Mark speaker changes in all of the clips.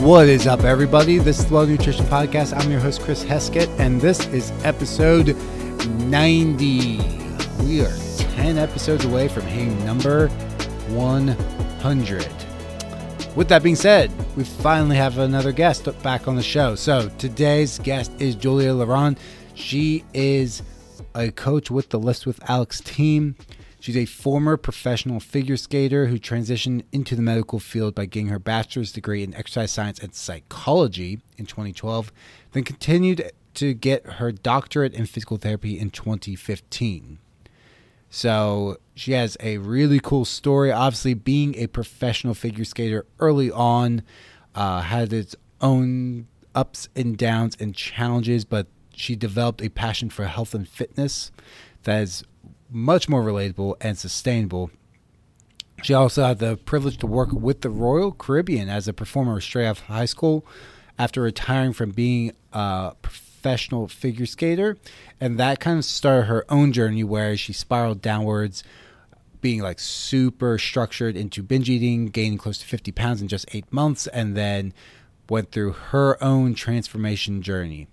Speaker 1: What is up, everybody? This is the Well Nutrition Podcast. I'm your host, Chris Heskett, and this is episode 90. We are 10 episodes away from hitting number 100. With that being said, we finally have another guest back on the show. So today's guest is Julia Lerond. She is a coach with the Lift with Alex team. She's a former professional figure skater who transitioned into the medical field by getting her bachelor's degree in exercise science and psychology in 2012, then continued to get her doctorate in physical therapy in 2015. So she has a really cool story. Obviously, being a professional figure skater early on uh, had its own ups and downs and challenges, but she developed a passion for health and fitness that is much more relatable and sustainable. She also had the privilege to work with the Royal Caribbean as a performer straight out of high school after retiring from being a professional figure skater. And that kind of started her own journey where she spiraled downwards, being like super structured into binge eating, gaining close to 50 pounds in just eight months, and then went through her own transformation journey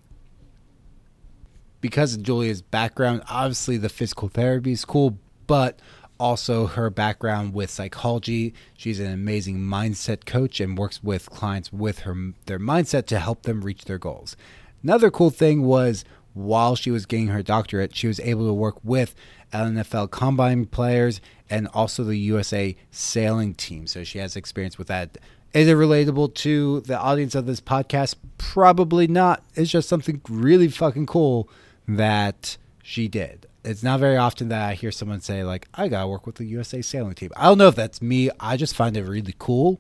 Speaker 1: because of Julia's background, obviously the physical therapy is cool, but also her background with psychology. She's an amazing mindset coach and works with clients with her their mindset to help them reach their goals. Another cool thing was while she was getting her doctorate, she was able to work with NFL combine players and also the USA sailing team. So she has experience with that. Is it relatable to the audience of this podcast? Probably not. It's just something really fucking cool that she did. It's not very often that I hear someone say like, "I gotta work with the USA sailing team." I don't know if that's me. I just find it really cool.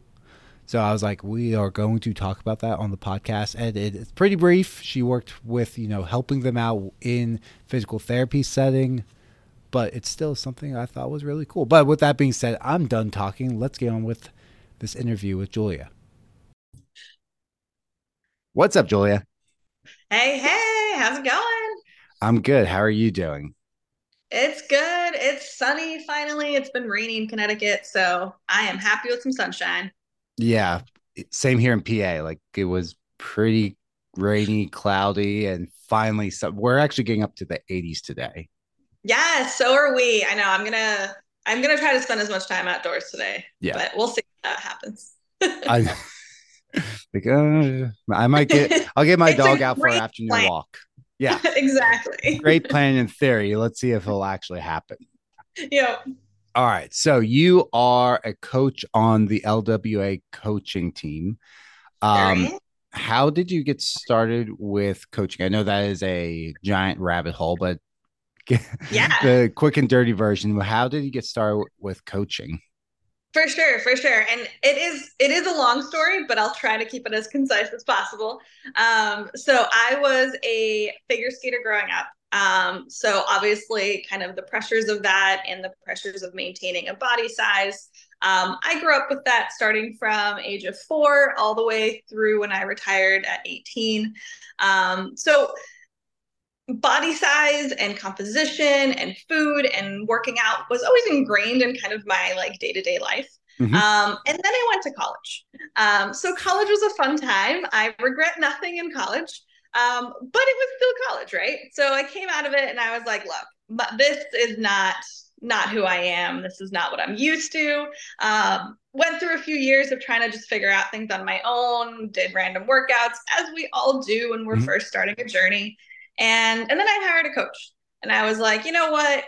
Speaker 1: So I was like, we are going to talk about that on the podcast, and it's pretty brief. She worked with you know helping them out in physical therapy setting, but it's still something I thought was really cool. But with that being said, I'm done talking. Let's get on with this interview with Julia. What's up, Julia?
Speaker 2: Hey, hey, how's it going?
Speaker 1: I'm good. How are you doing?
Speaker 2: It's good. It's sunny finally. It's been raining in Connecticut, so I am happy with some sunshine.
Speaker 1: Yeah, same here in PA. Like it was pretty rainy, cloudy, and finally so we're actually getting up to the 80s today.
Speaker 2: Yeah, so are we. I know. I'm gonna I'm gonna try to spend as much time outdoors today. Yeah, but we'll see if that happens. I
Speaker 1: like uh, I might get I'll get my dog out for an afternoon plan. walk. Yeah.
Speaker 2: exactly.
Speaker 1: Great plan in theory. Let's see if it'll actually happen.
Speaker 2: Yep.
Speaker 1: All right. So you are a coach on the LWA coaching team. Um, how did you get started with coaching? I know that is a giant rabbit hole, but
Speaker 2: yeah,
Speaker 1: the quick and dirty version. How did you get started with coaching?
Speaker 2: For sure, for sure. And it is it is a long story, but I'll try to keep it as concise as possible. Um, so I was a figure skater growing up. Um, so obviously kind of the pressures of that and the pressures of maintaining a body size. Um, I grew up with that starting from age of four all the way through when I retired at 18. Um, so body size and composition and food and working out was always ingrained in kind of my like day-to-day life. Mm-hmm. um, and then i went to college. Um, so college was a fun time. I regret nothing in college. Um, but it was still college right? So i came out of it and i was like look this is not not who i am. This is not what i'm used to. Um, went through a few years of trying to just figure out things on my own did random workouts as we all do when we're mm-hmm. first starting a journey and and then I hired a coach. And I was like, you know what?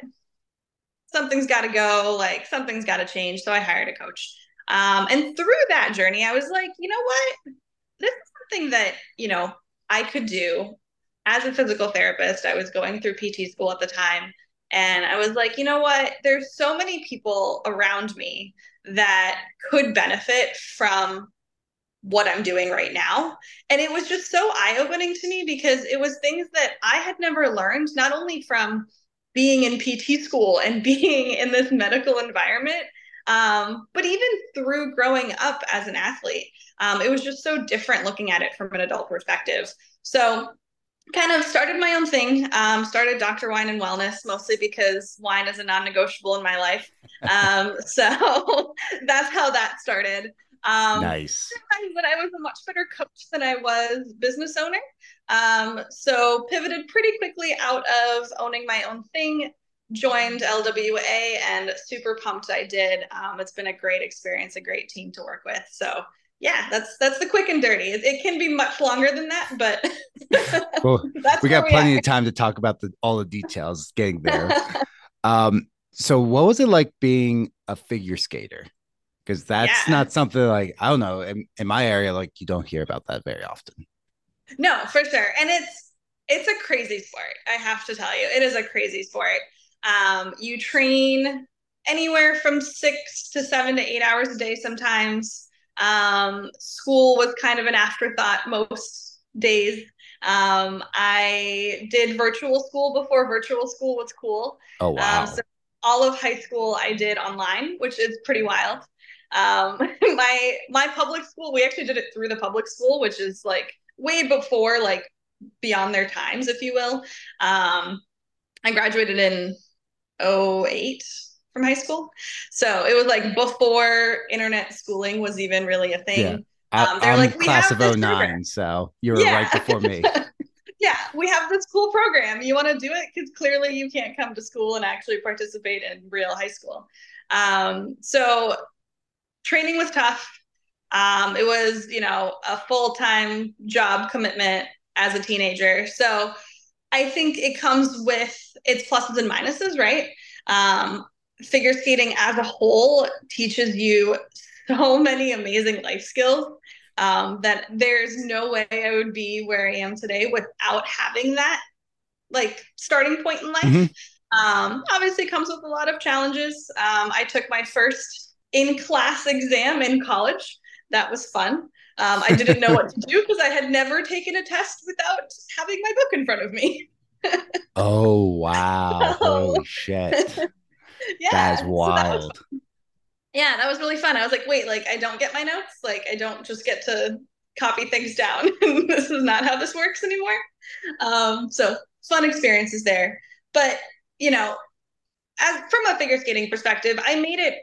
Speaker 2: Something's got to go. Like something's got to change. So I hired a coach. Um, and through that journey, I was like, you know what? This is something that you know I could do as a physical therapist. I was going through PT school at the time. And I was like, you know what? There's so many people around me that could benefit from what I'm doing right now. And it was just so eye opening to me because it was things that I had never learned, not only from being in PT school and being in this medical environment, um, but even through growing up as an athlete. Um, it was just so different looking at it from an adult perspective. So, kind of started my own thing um, started dr wine and wellness mostly because wine is a non-negotiable in my life um, so that's how that started Um,
Speaker 1: nice.
Speaker 2: But I was a much better coach than I was business owner. Um, so pivoted pretty quickly out of owning my own thing, joined LWA, and super pumped I did. Um, it's been a great experience, a great team to work with. So yeah, that's that's the quick and dirty. It, it can be much longer than that, but
Speaker 1: well, we got we plenty are. of time to talk about the all the details getting there. um, so what was it like being a figure skater? Because that's yeah. not something like I don't know in, in my area, like you don't hear about that very often.
Speaker 2: No, for sure, and it's it's a crazy sport. I have to tell you, it is a crazy sport. Um, you train anywhere from six to seven to eight hours a day sometimes um, school was kind of an afterthought most days. Um, I did virtual school before virtual school was cool.
Speaker 1: Oh wow! Um, so
Speaker 2: all of high school I did online, which is pretty wild. Um, my my public school, we actually did it through the public school, which is like way before like beyond their times, if you will. Um, I graduated in 08 from high school. So it was like before internet schooling was even really a thing.
Speaker 1: Yeah. Um, they're I'm like, class of 09, program. so you were yeah. right before me.
Speaker 2: yeah, we have this cool program. You want to do it? Because clearly you can't come to school and actually participate in real high school. Um, so training was tough. Um, it was, you know, a full time job commitment as a teenager. So I think it comes with its pluses and minuses, right? Um, figure skating as a whole teaches you so many amazing life skills um, that there's no way I would be where I am today without having that like starting point in life. Mm-hmm. Um, obviously, comes with a lot of challenges. Um, I took my first in class exam in college. That was fun. Um, I didn't know what to do because I had never taken a test without having my book in front of me.
Speaker 1: oh wow! Holy shit! yeah, that is wild. So that
Speaker 2: yeah, that was really fun. I was like, wait, like I don't get my notes. Like I don't just get to copy things down. this is not how this works anymore. Um, so fun experiences there. But you know, as from a figure skating perspective, I made it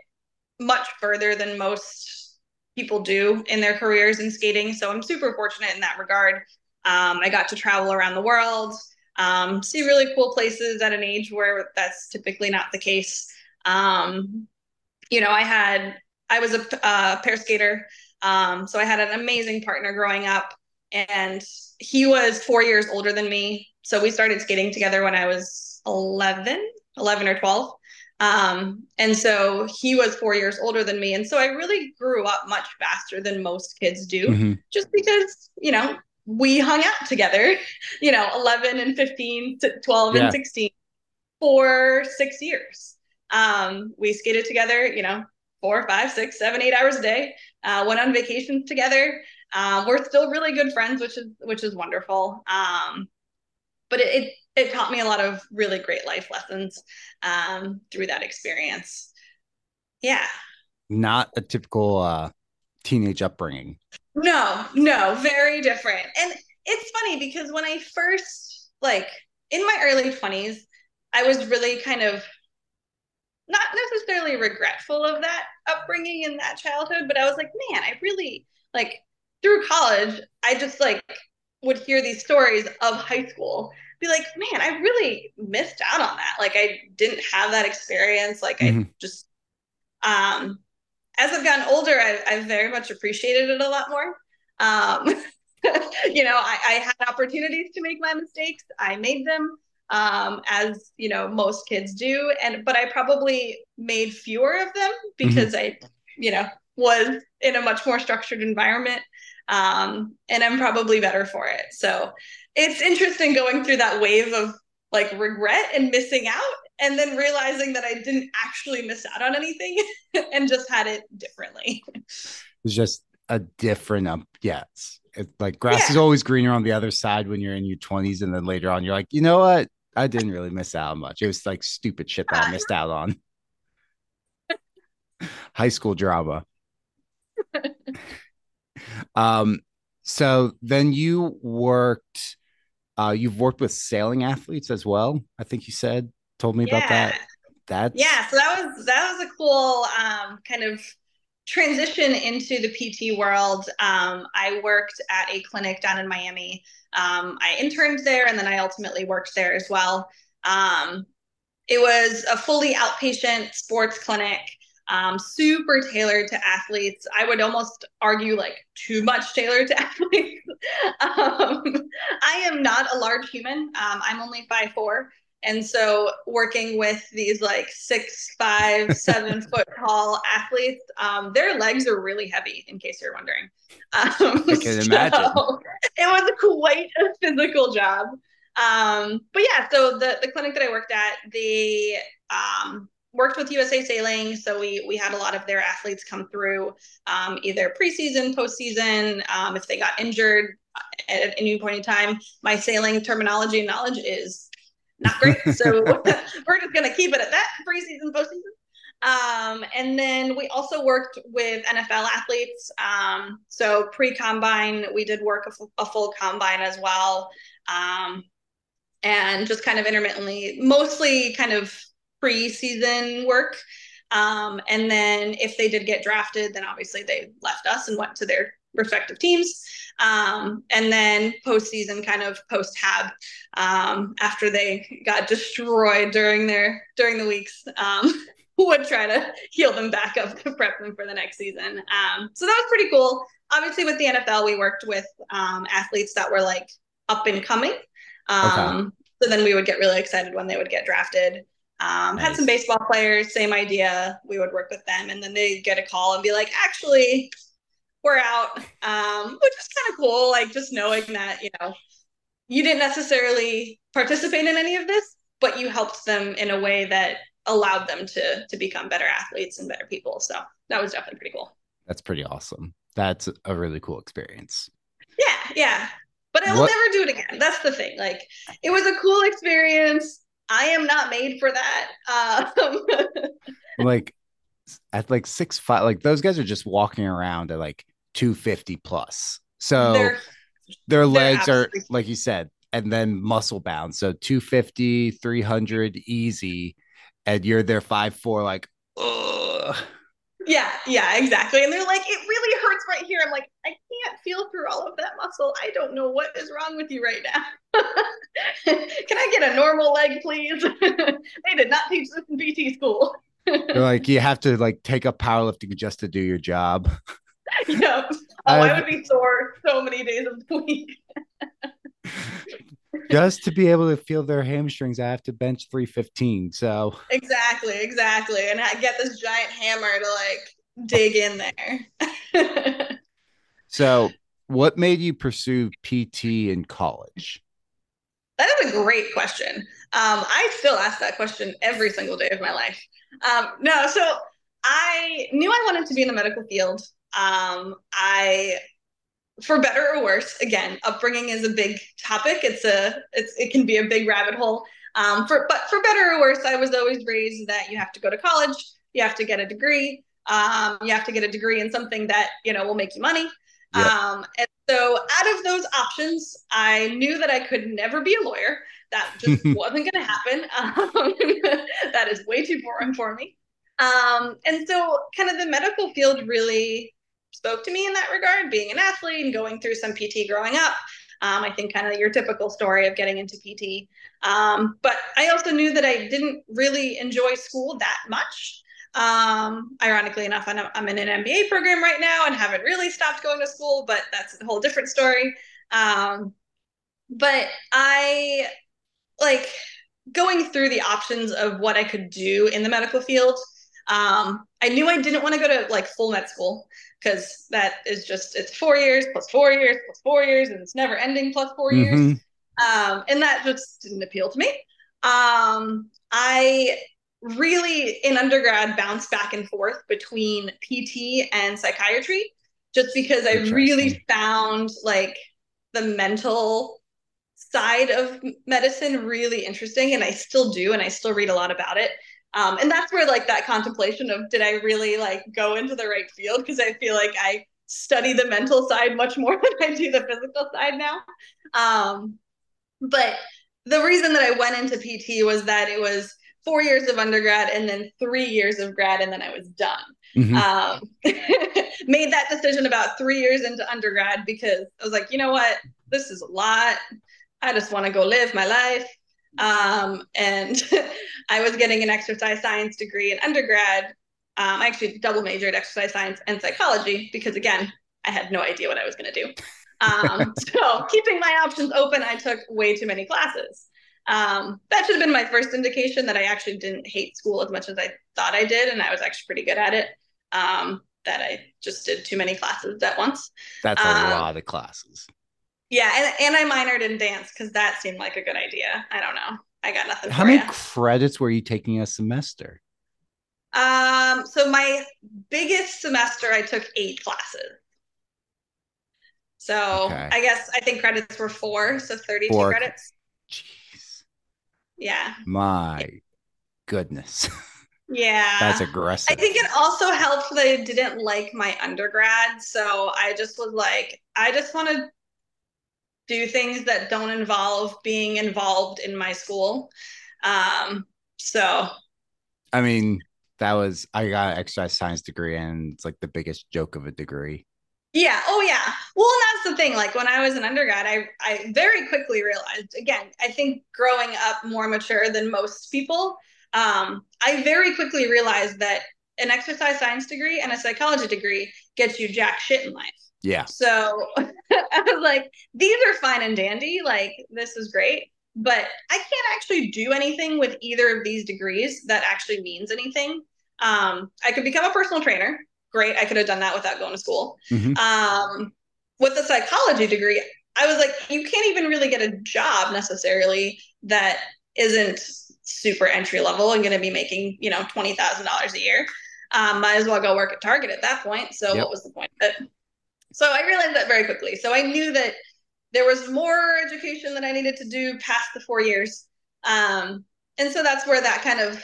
Speaker 2: much further than most people do in their careers in skating. So I'm super fortunate in that regard. Um, I got to travel around the world um, see really cool places at an age where that's typically not the case. Um, you know, I had, I was a uh, pair skater. Um, so I had an amazing partner growing up, and he was four years older than me. So we started skating together when I was 11, 11 or 12. Um, and so he was four years older than me. And so I really grew up much faster than most kids do, mm-hmm. just because, you know, we hung out together, you know, 11 and 15 to 12 yeah. and 16 for six years. Um, we skated together, you know, four, five, six, seven, eight hours a day. Uh, went on vacations together. Uh, we're still really good friends, which is which is wonderful. Um, but it, it, it taught me a lot of really great life lessons um, through that experience. Yeah.
Speaker 1: Not a typical uh, teenage upbringing.
Speaker 2: No, no, very different. And it's funny because when I first, like in my early 20s, I was really kind of not necessarily regretful of that upbringing and that childhood, but I was like, man, I really like through college, I just like would hear these stories of high school, be like, man, I really missed out on that. Like I didn't have that experience. Like mm-hmm. I just um as I've gotten older, I, I've very much appreciated it a lot more. Um, you know, I, I, had opportunities to make my mistakes. I made them, um, as you know, most kids do, and but I probably made fewer of them because mm-hmm. I, you know, was in a much more structured environment, um, and I'm probably better for it. So it's interesting going through that wave of like regret and missing out and then realizing that I didn't actually miss out on anything and just had it differently.
Speaker 1: It's just a different um yes. It's like grass yeah. is always greener on the other side when you're in your 20s and then later on you're like, "You know what? I didn't really miss out much. It was like stupid shit that I missed out on." High school drama. um so then you worked uh you've worked with sailing athletes as well, I think you said told me yeah. about that. That's
Speaker 2: yeah. So that was that was a cool um, kind of transition into the PT world, um, I worked at a clinic down in Miami. Um, I interned there and then I ultimately worked there as well. Um, it was a fully outpatient sports clinic, um, super tailored to athletes. I would almost argue like too much tailored to athletes. Um, I am not a large human. Um, I'm only five four. And so working with these like six, five, seven foot tall athletes, um, their legs are really heavy, in case you're wondering. Um,
Speaker 1: I can so imagine.
Speaker 2: It was quite a physical job. Um, but yeah, so the, the clinic that I worked at, they um, worked with USA Sailing. So we we had a lot of their athletes come through um, either preseason, postseason. Um, if they got injured at any point in time, my sailing terminology and knowledge is not great. So we're just going to keep it at that preseason, postseason. Um, and then we also worked with NFL athletes. Um, so pre combine, we did work a, f- a full combine as well. Um, and just kind of intermittently, mostly kind of preseason work. Um, and then if they did get drafted, then obviously they left us and went to their respective teams. Um, and then postseason, kind of post hab, um, after they got destroyed during their during the weeks, um, would try to heal them back up to prep them for the next season. Um, so that was pretty cool. Obviously, with the NFL, we worked with um, athletes that were like up and coming. Um, okay. So then we would get really excited when they would get drafted. Um, nice. Had some baseball players, same idea. We would work with them, and then they get a call and be like, "Actually, we're out," um, which is kind of cool. Like just knowing that you know you didn't necessarily participate in any of this, but you helped them in a way that allowed them to to become better athletes and better people. So that was definitely pretty cool.
Speaker 1: That's pretty awesome. That's a really cool experience.
Speaker 2: Yeah, yeah. But I will never do it again. That's the thing. Like it was a cool experience. I am not made for that. Um,
Speaker 1: like at like six five, like those guys are just walking around at like 250 plus. So they're, their legs are like you said, and then muscle bound. So 250, 300 easy. And you're there five four, like, ugh.
Speaker 2: Yeah, yeah, exactly. And they're like, it really hurts right here. I'm like, I can't feel through all of that muscle. I don't know what is wrong with you right now. Can I get a normal leg, please? they did not teach this in PT school.
Speaker 1: They're like, you have to like take up powerlifting just to do your job.
Speaker 2: yep. Oh, I've, I would be sore so many days of the week.
Speaker 1: Just to be able to feel their hamstrings, I have to bench 315. So
Speaker 2: exactly, exactly. And I get this giant hammer to like dig in there.
Speaker 1: so what made you pursue PT in college?
Speaker 2: That is a great question. Um, I still ask that question every single day of my life. Um, no, so I knew I wanted to be in the medical field. Um, I for better or worse, again, upbringing is a big topic. It's a it's it can be a big rabbit hole. Um, for but for better or worse, I was always raised that you have to go to college, you have to get a degree, um, you have to get a degree in something that you know will make you money. Yep. Um, and so, out of those options, I knew that I could never be a lawyer. That just wasn't going to happen. Um, that is way too boring for me. Um, and so, kind of the medical field really spoke to me in that regard, being an athlete and going through some PT growing up. Um, I think kind of your typical story of getting into PT. Um, but I also knew that I didn't really enjoy school that much. Um, ironically enough, I'm in an MBA program right now and haven't really stopped going to school, but that's a whole different story. Um, but I like going through the options of what I could do in the medical field. Um, I knew I didn't want to go to like full med school because that is just it's four years plus four years plus four years and it's never ending plus 4 mm-hmm. years um, and that just didn't appeal to me. Um, i really in undergrad bounced back and forth between pt and psychiatry just because i really found like the mental side of medicine really interesting and i still do and i still read a lot about it um, and that's where like that contemplation of did I really like go into the right field? Because I feel like I study the mental side much more than I do the physical side now. Um, but the reason that I went into PT was that it was four years of undergrad and then three years of grad, and then I was done.
Speaker 1: Mhm.
Speaker 2: Um, made that decision about three years into undergrad because I was like, you know what, this is a lot. I just want to go live my life. Um, and I was getting an exercise science degree in undergrad. Um, I actually double majored exercise science and psychology because, again, I had no idea what I was going to do. Um, so, keeping my options open, I took way too many classes. Um, that should have been my first indication that I actually didn't hate school as much as I thought I did, and I was actually pretty good at it. Um, that I just did too many classes at once.
Speaker 1: That's a
Speaker 2: um,
Speaker 1: lot of classes.
Speaker 2: Yeah, and, and I minored in dance because that seemed like a good idea. I don't know. I got nothing
Speaker 1: How many
Speaker 2: you.
Speaker 1: credits were you taking a semester?
Speaker 2: Um, so my biggest semester, I took eight classes. So
Speaker 1: Okay.
Speaker 2: I guess I think credits were four, so 32
Speaker 1: Four.
Speaker 2: credits.
Speaker 1: Jeez.
Speaker 2: Yeah.
Speaker 1: My goodness.
Speaker 2: Yeah.
Speaker 1: That's aggressive.
Speaker 2: I think it also helped that I didn't like my undergrad. So I just was like, I just want to do things that don't involve being involved in my school. Um, so
Speaker 1: I mean, that was I got an exercise science degree and it's like the biggest joke of a degree.
Speaker 2: Yeah. Oh, yeah. Well, that's the thing. Like when I was an undergrad, I I very quickly realized. Again, I think growing up more mature than most people, um, I very quickly realized that an exercise science degree and a psychology degree gets you jack shit in life.
Speaker 1: Yeah.
Speaker 2: So I was like, these are fine and dandy. Like this is great, but I can't actually do anything with either of these degrees that actually means anything. Um, I could become a personal trainer. Great. I could have done that without going to school.
Speaker 1: Mhm.
Speaker 2: Um, with the psychology degree, I was like, you can't even really get a job necessarily that isn't super entry level and going to be making, you know, $20,000 a year. Um, might as well go work at Target at that point. So
Speaker 1: Yep.
Speaker 2: what was the point of it? So I realized that very quickly. So I knew that there was more education that I needed to do past the four years. Um, and so that's where that kind of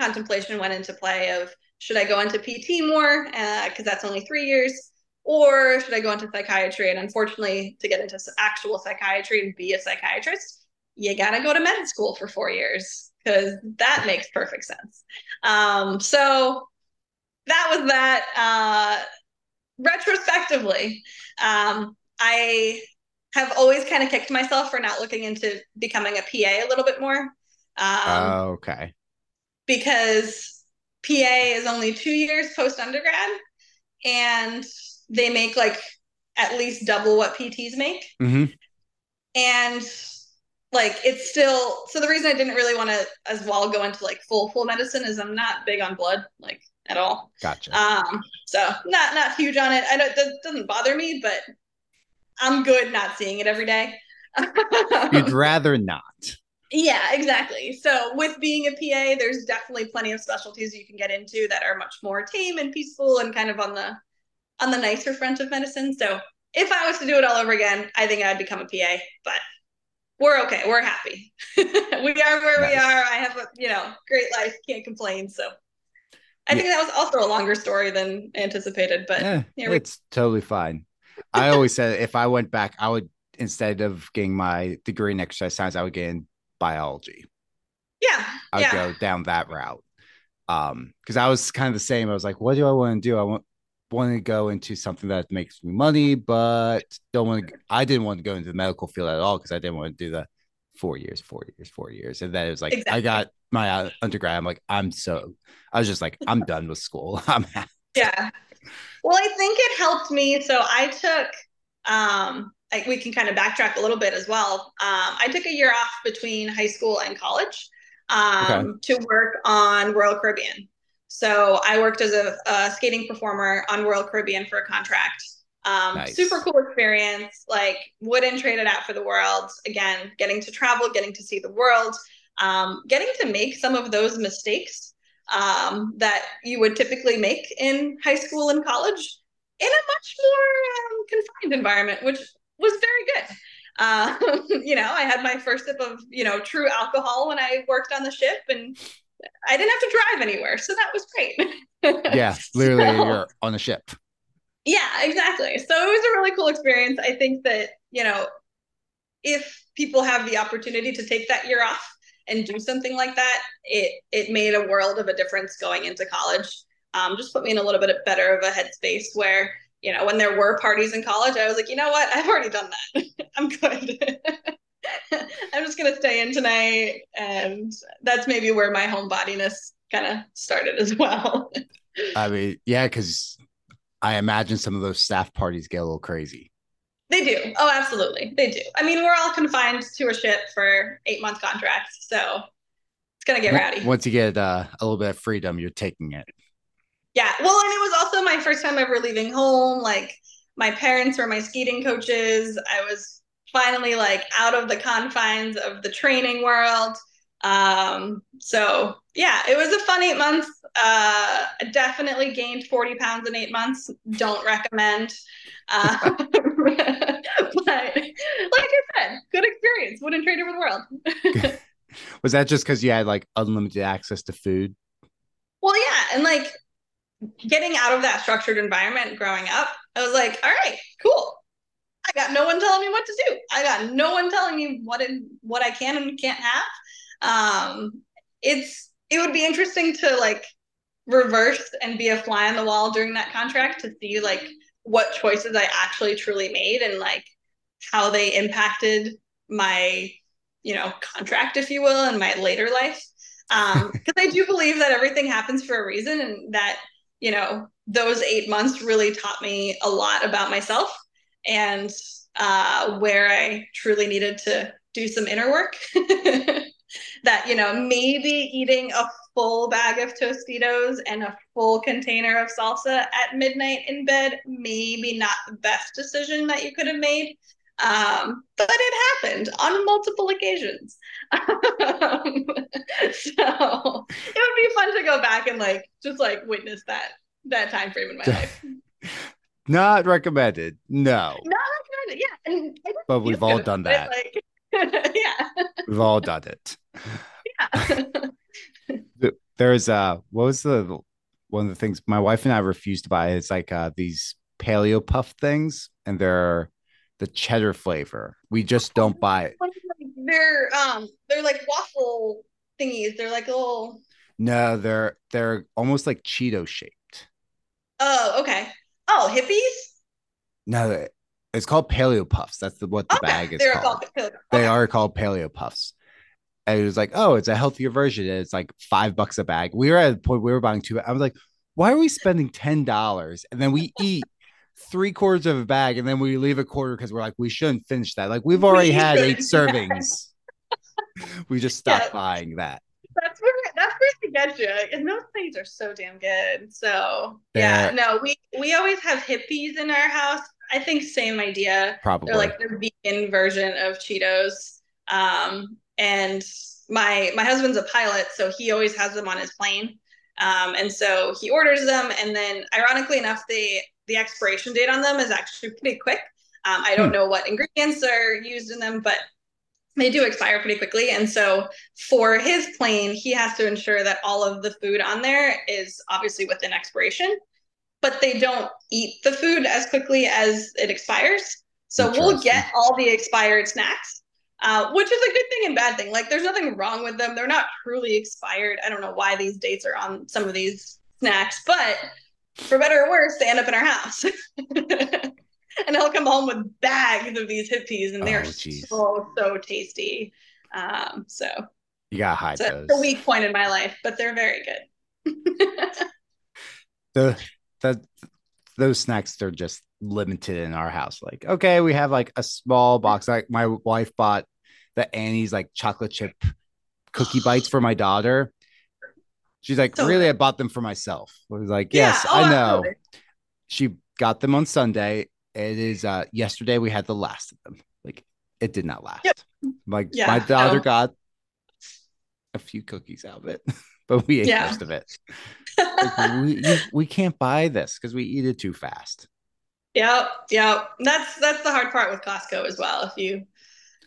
Speaker 2: contemplation went into play of should I go into PT more because that's only three years, or should I go into psychiatry? And unfortunately, to get into actual psychiatry and be a psychiatrist, you got to go to med school for four years because that makes perfect sense. Um, so that was that. Uh, retrospectively, um, I have always kind of kicked myself for not looking into becoming a PA a little bit more. Um,
Speaker 1: okay.
Speaker 2: because PA is only two years post undergrad and they make like at least double what PTs make.
Speaker 1: hmm
Speaker 2: And like it's still so the reason I didn't really want to as well go into like full full medicine is I'm not big on blood like at all.
Speaker 1: Gotcha.
Speaker 2: Um so not not huge on it. I don't that doesn't bother me, but I'm good not seeing it every day.
Speaker 1: You'd rather not.
Speaker 2: Yeah, exactly. So with being a PA, there's definitely plenty of specialties you can get into that are much more tame and peaceful and kind of on the on the nicer front of medicine. So if I was to do it all over again, I think I'd become a PA, but we're okay. We're happy. we are where we are. I have a, you know, great life, can't complain. So I think that was also a longer story than anticipated, but
Speaker 1: Yeah,
Speaker 2: here we-
Speaker 1: it's totally fine. I always said if I went back, I would instead of getting my degree in exercise science, I would get in biology.
Speaker 2: yeah,
Speaker 1: I would
Speaker 2: yeah.
Speaker 1: go down that route. Um, because I was kind of the same. I was like, what do I want to do? I want want to go into something that makes me money, but don't want to. I didn't want to go into the medical field at all because I didn't want to do the four years, four years, four years. And then it was like I got my uh, undergrad. I'm like, I'm so. I was just like, I'm done with school. I'm.
Speaker 2: Yeah. Well, I think it helped me. So I took, um, like we can kind of backtrack a little bit as well. Um, I took a year off between high school and college um, to work on Royal Caribbean. So I worked as a, a skating performer on Royal Caribbean for a contract. Um,
Speaker 1: Nice.
Speaker 2: Super cool experience. Like wouldn't trade it out for the world. Again, getting to travel, getting to see the world, um, getting to make some of those mistakes um, that you would typically make in high school and college in a much more um, confined environment, which was very good. Uh, you know, I had my first sip of you know true alcohol when I worked on the ship, and I didn't have to drive anywhere, so that was great.
Speaker 1: Yeah, literally,
Speaker 2: So-
Speaker 1: you're on a ship.
Speaker 2: Yeah, exactly. So it was a really cool experience. I think that, you know, if people have the opportunity to take that year off, and do something like that, it it made a world of a difference going into college. Um, just put me in a little bit better of a headspace where you know when there were parties in college, I was like, you know what, I've already done that. I'm good. I'm just gonna stay in tonight, and that's maybe where my homebodiness kind of started as well.
Speaker 1: I mean, yeah, because I imagine some of those staff parties get a little crazy.
Speaker 2: They do. Oh, absolutely. They do. I mean, we're all confined to a ship for eight month contracts. So it's going to get rowdy.
Speaker 1: Once you get uh, a little bit of freedom, you're taking it.
Speaker 2: Yeah. Well, and it was also my first time ever leaving home. Like, my parents were my skating coaches. I was finally like out of the confines of the training world. Um, so yeah, it was a fun eight months. Uh, definitely gained 40 pounds in eight months. Don't recommend. Uh, but like I said, good experience. Wouldn't trade it for the world.
Speaker 1: was that just because you had like unlimited access to food?
Speaker 2: Well, yeah, and like getting out of that structured environment growing up, I was like, all right, cool. I got no one telling me what to do. I got no one telling me what it, what I can and can't have. Um, it's it would be interesting to like reverse and be a fly on the wall during that contract to see like what choices I actually truly made and like how they impacted my you know contract if you will and my later life. Um because i do believe that everything happens for a reason and that you know those eight months really taught me a lot about myself and uh where i truly needed to do some inner work that you know maybe eating a full bag of tostitos and a full container of salsa at midnight in bed maybe not the best decision that you could have made um, but it happened on multiple occasions. Um, so it would be fun to go back and like just like witness that that time frame in my life.
Speaker 1: Not recommended no.
Speaker 2: Not recommended yeah and
Speaker 1: but we've all done that.
Speaker 2: like yeah.
Speaker 1: We've all done it.
Speaker 2: Yeah
Speaker 1: there's uh what was the one of the things my wife and I refused to buy is like uh these paleo puff things and they're the cheddar flavor. We just don't buy it.
Speaker 2: They're um they're like waffle thingies. They're like little
Speaker 1: No, they're they're almost like Cheeto shaped.
Speaker 2: Oh, okay. Oh, Hippeas?
Speaker 1: No, it's called paleo puffs. That's the, what the
Speaker 2: okay.
Speaker 1: bag is
Speaker 2: They're
Speaker 1: called.
Speaker 2: called
Speaker 1: They
Speaker 2: okay.
Speaker 1: are called paleo puffs. And it was like, oh, it's a healthier version. It's like five bucks a bag. We were at a point we were buying two. I was like, why are we spending ten dollars and then we eat three quarters of a bag and then we leave a quarter because we're like, we shouldn't finish that. Like we've already
Speaker 2: We
Speaker 1: had eight servings. we just stopped
Speaker 2: Yeah.
Speaker 1: buying that.
Speaker 2: That's where that's where they get you. And those things are so damn good. So yeah,
Speaker 1: They're-
Speaker 2: no, we we always have Hippeas in our house. I think same idea.
Speaker 1: Probably.
Speaker 2: They're like the vegan version of Cheetos. Um, and my my husband's a pilot, so he always has them on his plane. Um, and so he orders them, and then ironically enough, the the expiration date on them is actually pretty quick. Um, I don't
Speaker 1: Hmm.
Speaker 2: know what ingredients are used in them, but they do expire pretty quickly. And so for his plane, he has to ensure that all of the food on there is obviously within expiration, but they don't eat the food as quickly as it expires. So we'll get all the expired snacks, uh, which is a good thing and bad thing. Like there's nothing wrong with them. They're not truly expired. I don't know why these dates are on some of these snacks, but for better or worse, they end up in our house. and I'll come home with bags of these Hippeas, and they're
Speaker 1: Oh,
Speaker 2: so so tasty. Um, so
Speaker 1: You got high
Speaker 2: it's
Speaker 1: those.
Speaker 2: a weak point in my life, but they're very good.
Speaker 1: the the those snacks are just limited in our house. Like, okay, we have like a small box. Like my wife bought the Annie's like chocolate chip cookie bites for my daughter. She's like,
Speaker 2: So
Speaker 1: really? I bought them for myself. I was like, yes,
Speaker 2: Yeah, oh,
Speaker 1: I know. She got them on Sunday. It is uh yesterday we had the last of them. Like it did not last.
Speaker 2: Yep.
Speaker 1: Like
Speaker 2: Yeah,
Speaker 1: my daughter
Speaker 2: no.
Speaker 1: got a few cookies out of it, but we ate
Speaker 2: Yeah.
Speaker 1: most of it. Like, we, we can't buy this because we eat it too fast.
Speaker 2: Yep, yep. That's that's the hard part with Costco as well. If you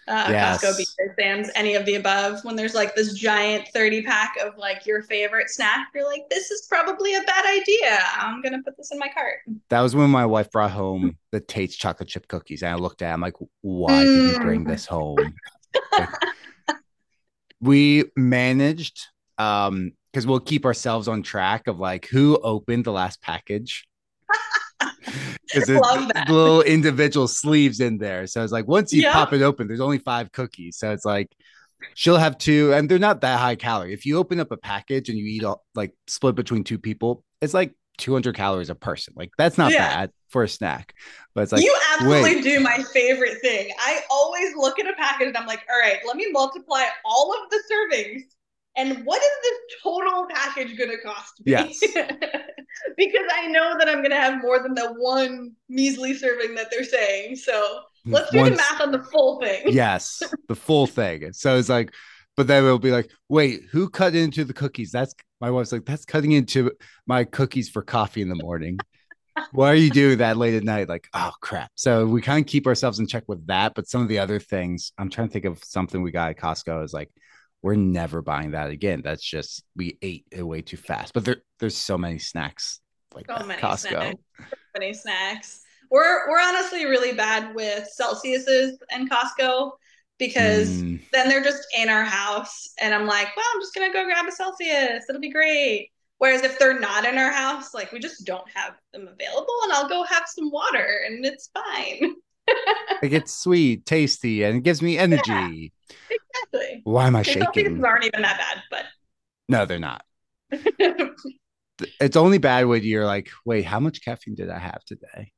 Speaker 2: uh,
Speaker 1: Yes.
Speaker 2: Costco, BJ's, Sam's, any of the above, when there's like this giant thirty pack of like your favorite snack, you're like, this is probably a bad idea. I'm gonna put this in my cart.
Speaker 1: That was when my wife brought home the Tate's chocolate chip cookies, and I looked at him like, "Why did you bring
Speaker 2: Mm.
Speaker 1: this home?" Like, we managed um because we'll keep ourselves on track of like who opened the last package. Because there's little individual sleeves in there. So it's like once you pop it open there's only five cookies. So it's like she'll have two and they're not that high calorie. If you open up a package and you eat all like split between two people it's like 200 calories a person. Like that's not yeah. bad for a snack. But it's like
Speaker 2: you absolutely wait. do my favorite thing. I always look at a package and i'm like all right let me multiply all of the servings and what is this total package going to cost me?
Speaker 1: Yes.
Speaker 2: because I know that I'm going to have more than the one measly serving that they're saying. So let's do Once, the math on the full thing.
Speaker 1: yes, the full thing. So it's like, but then it'll be like, wait, who cut into the cookies? That's my wife's like, that's cutting into my cookies for coffee in the morning. Why are you doing that late at night? Like, oh crap. So we kind of keep ourselves in check with that. But some of the other things, I'm trying to think of something we got at Costco is like we're never buying that again. That's just we ate it way too fast. But there, there's so many snacks like so many Costco.
Speaker 2: Snacks. So many snacks. We're we're honestly really bad with Celsius's and Costco because mm. then they're just in our house, and I'm like, well, I'm just gonna go grab a Celsius. It'll be great. Whereas if they're not in our house, like we just don't have them available, and I'll go have some water, and it's fine.
Speaker 1: it gets sweet, tasty, and it gives me energy.
Speaker 2: Yeah, exactly.
Speaker 1: Why am I shaking?
Speaker 2: These aren't even that bad, but
Speaker 1: no, they're not. it's only bad when you're like, wait, how much caffeine did I have today?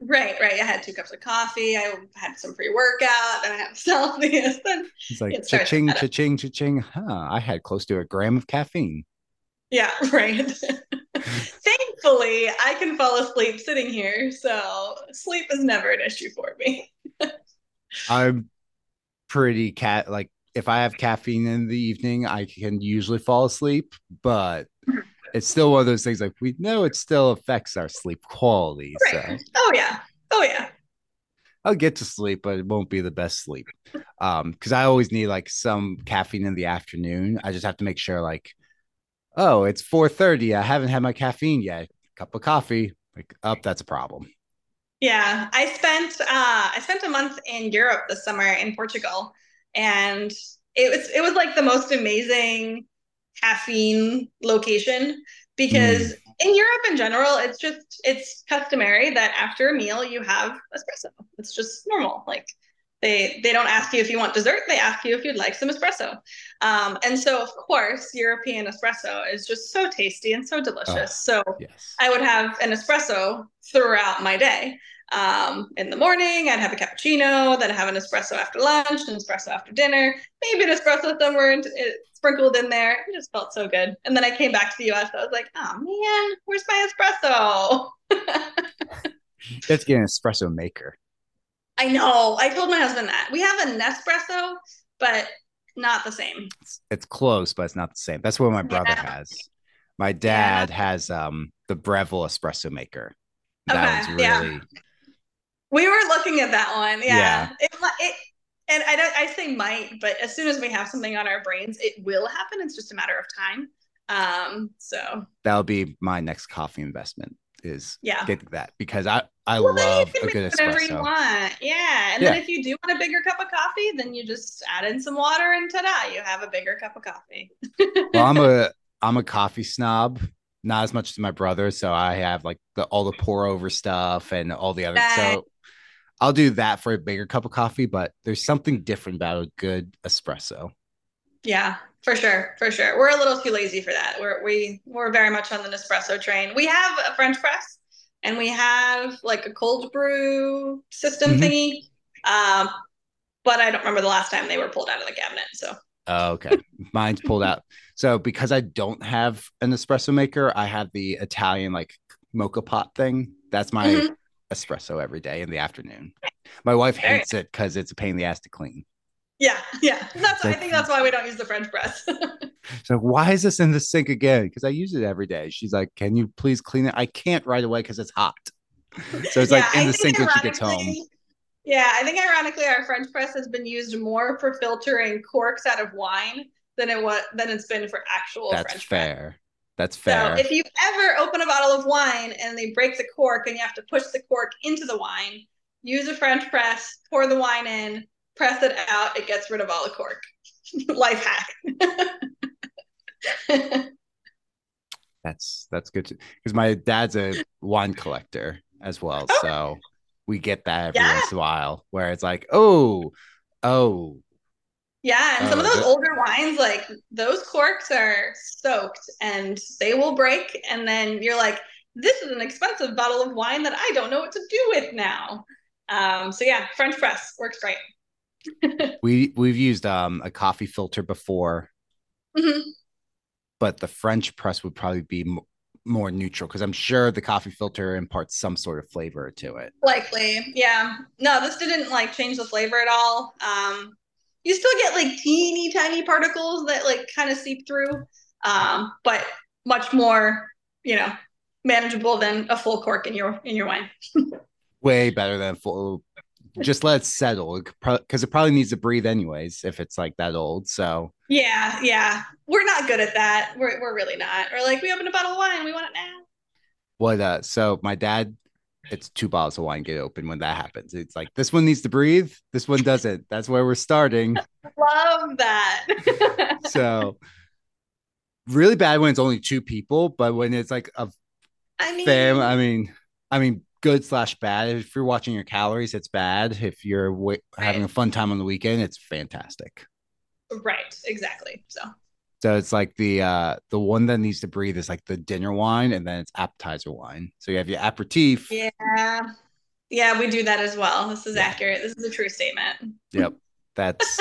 Speaker 2: Right, right. I had two cups of coffee. I had some pre workout, and I have Celsius. Then
Speaker 1: it's like cha-ching, cha-ching, cha-ching. Huh? I had close to a gram of caffeine.
Speaker 2: Yeah, right. Thankfully, I can fall asleep sitting here, so sleep is never an issue for me.
Speaker 1: I'm pretty cat like if I have caffeine in the evening, I can usually fall asleep, but it's still one of those things like we know it still affects our sleep quality. Right. So
Speaker 2: oh yeah. Oh yeah.
Speaker 1: I'll get to sleep, but it won't be the best sleep. Um, because I always need like some caffeine in the afternoon. I just have to make sure like oh, it's 4:30. I haven't had my caffeine yet. Cup of coffee. Like, up, oh, that's a problem.
Speaker 2: Yeah, I spent uh, I spent a month in Europe this summer in Portugal, and it was it was like the most amazing caffeine location because mm. in Europe in general, it's just it's customary that after a meal you have espresso. It's just normal. Like they they don't ask you if you want dessert. They ask you if you'd like some espresso. Um, and so of course European espresso is just so tasty and so delicious. Oh, so yes. I would have an espresso throughout my day. Um, in the morning, I'd have a cappuccino, then I'd have an espresso after lunch, an espresso after dinner, maybe an espresso somewhere in, it, sprinkled in there. It just felt so good. And then I came back to the US. I was like, oh man, where's my
Speaker 1: espresso? Let's get an espresso maker.
Speaker 2: I know. I told my husband that we have a Nespresso, but not the same.
Speaker 1: It's, it's close, but it's not the same. That's what my brother yeah. has. My dad yeah. has um the Breville espresso maker. That okay. was really. Yeah.
Speaker 2: We were looking at that one. Yeah. yeah. It, it, and I don't. I say might, but as soon as we have something on our brains, it will happen. It's just a matter of time. Um. So
Speaker 1: that'll be my next coffee investment is
Speaker 2: yeah
Speaker 1: get that because I I well, love a good espresso.
Speaker 2: Yeah, and yeah. then if you do want a bigger cup of coffee, then you just add in some water and ta-da, you have a bigger cup of coffee.
Speaker 1: well, I'm a I'm a coffee snob, not as much as my brother, so I have like the all the pour over stuff and all the other. So I'll do that for a bigger cup of coffee, but there's something different about a good espresso.
Speaker 2: Yeah, for sure, for sure. We're a little too lazy for that. We're we we're very much on the Nespresso train. We have a French press and we have like a cold brew system mm-hmm. thingy. Um, but I don't remember the last time they were pulled out of the cabinet. So
Speaker 1: oh, okay, mine's pulled out. So because I don't have an espresso maker, I have the Italian like moka pot thing. That's my mm-hmm. espresso every day in the afternoon. My wife hates it because it's a pain in the ass to clean.
Speaker 2: Yeah, yeah. That's like, I think that's why we don't use the French press.
Speaker 1: so why is this in the sink again? Because I use it every day. She's like, "Can you please clean it?" I can't right away because it's hot. So it's yeah, like in I the sink when she gets home.
Speaker 2: Yeah, I think ironically our French press has been used more for filtering corks out of wine than it was than it's been for actual
Speaker 1: That's
Speaker 2: French
Speaker 1: fair. Press. That's fair.
Speaker 2: So if you ever open a bottle of wine and they break the cork and you have to push the cork into the wine, use a French press, pour the wine in, press it out, it gets rid of all the cork. life
Speaker 1: hack. that's that's good because my dad's a wine collector as well, oh. so we get that every yeah. once in a while where it's like, oh, oh.
Speaker 2: Yeah, and oh, some of those the- older wines, like those corks are soaked and they will break, and then you're like, this is an expensive bottle of wine that I don't know what to do with now. Um, so yeah, French press works great.
Speaker 1: we we've used um, a coffee filter before, mm-hmm. but the French press would probably be m- more neutral because I'm sure the coffee filter imparts some sort of flavor to it.
Speaker 2: Likely, yeah. No, this didn't like change the flavor at all. Um, you still get like teeny tiny particles that like kind of seep through, um, but much more, you know, manageable than a full cork in your in your wine.
Speaker 1: Way better than full. Just let it settle because it probably needs to breathe anyways if it's like that old. So
Speaker 2: yeah, yeah, we're not good at that. We're we're really not. We're like we open a bottle of wine, we want it now.
Speaker 1: What? Uh, so my dad, it's two bottles of wine get open when that happens. It's like this one needs to breathe, this one doesn't. That's where we're starting.
Speaker 2: Love that.
Speaker 1: so really bad when it's only two people, but when it's like a I mean, fam, I mean, I mean, good slash bad. If you're watching your calories, it's bad. If you're w- right. having a fun time on the weekend, it's fantastic.
Speaker 2: Right. Exactly. So.
Speaker 1: So it's like the uh the one that needs to breathe is like the dinner wine, and then it's appetizer wine. So you have your aperitif.
Speaker 2: Yeah. Yeah, we do that as well. This is yeah. accurate. This is a true statement.
Speaker 1: Yep. That's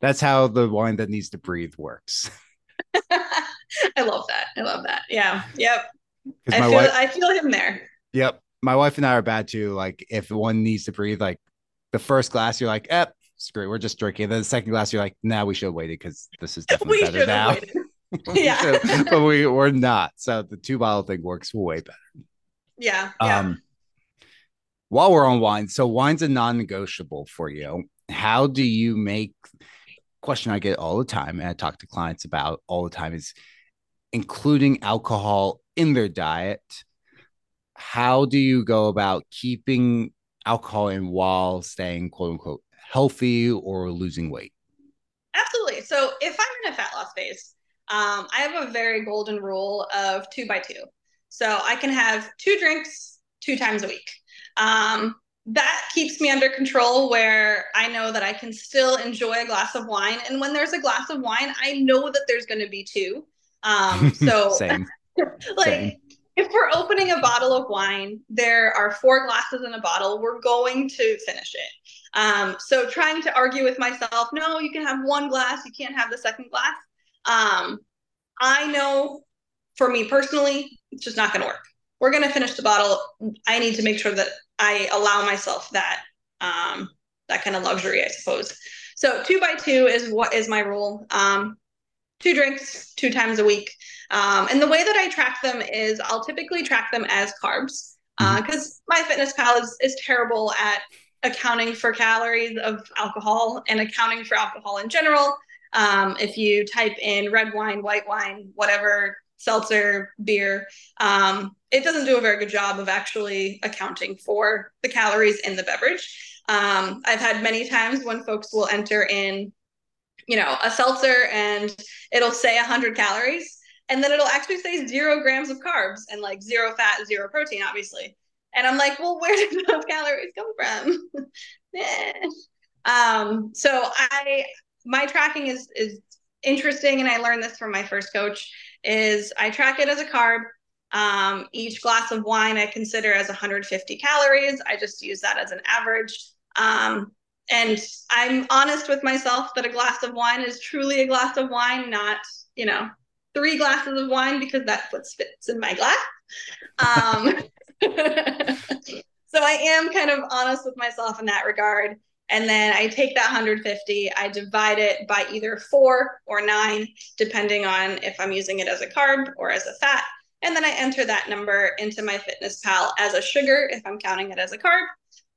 Speaker 1: that's how the wine that needs to breathe works.
Speaker 2: I love that. I love that. Yeah. Yep. I feel, wife, I feel him there.
Speaker 1: Yep. My wife and I are bad too. Like if one needs to breathe, like the first glass, you're like, eh, screw it, we're just drinking. then the second glass, you're like, nah, we should have waited because this is definitely better now. yeah. but we we're not. So the two bottle thing works way better.
Speaker 2: Yeah. yeah. Um
Speaker 1: while we're on wine, so wine's a non-negotiable for you. How do you make question I get all the time and I talk to clients about all the time is including alcohol in their diet, how do you go about keeping alcohol in while staying quote unquote healthy or losing weight?
Speaker 2: Absolutely. So if I'm in a fat loss phase, um, I have a very golden rule of two by two. So I can have two drinks two times a week. Um, that keeps me under control where I know that I can still enjoy a glass of wine. And when there's a glass of wine, I know that there's going to be two. Um, so like Same. If we're opening a bottle of wine, there are four glasses in a bottle. We're going to finish it. Um, so trying to argue with myself, no, you can have one glass, you can't have the second glass. Um, I know for me personally, it's just not going to work. We're going to finish the bottle. I need to make sure that I allow myself that um, that kind of luxury, I suppose. So two by two is what is my rule. Um, two drinks two times a week. Um, and the way that I track them is I'll typically track them as carbs because uh, mm-hmm. MyFitnessPal is, is terrible at accounting for calories of alcohol and accounting for alcohol in general. Um, if you type in red wine, white wine, whatever, seltzer, beer, um, it doesn't do a very good job of actually accounting for the calories in the beverage. Um, I've had many times when folks will enter in you know, a seltzer and it'll say 100 calories and then it'll actually say zero grams of carbs and like zero fat, zero protein, obviously. And I'm like, well, where did those calories come from? um, so I, my tracking is is interesting, and I learned this from my first coach. Is I track it as a carb. Um, each glass of wine I consider as 150 calories. I just use that as an average. Um, and I'm honest with myself that a glass of wine is truly a glass of wine, not, you know, three glasses of wine because that's what fits in my glass. Um, so I am kind of honest with myself in that regard. And then I take that 150, I divide it by either four or nine, depending on if I'm using it as a carb or as a fat. And then I enter that number into MyFitnessPal as a sugar if I'm counting it as a carb,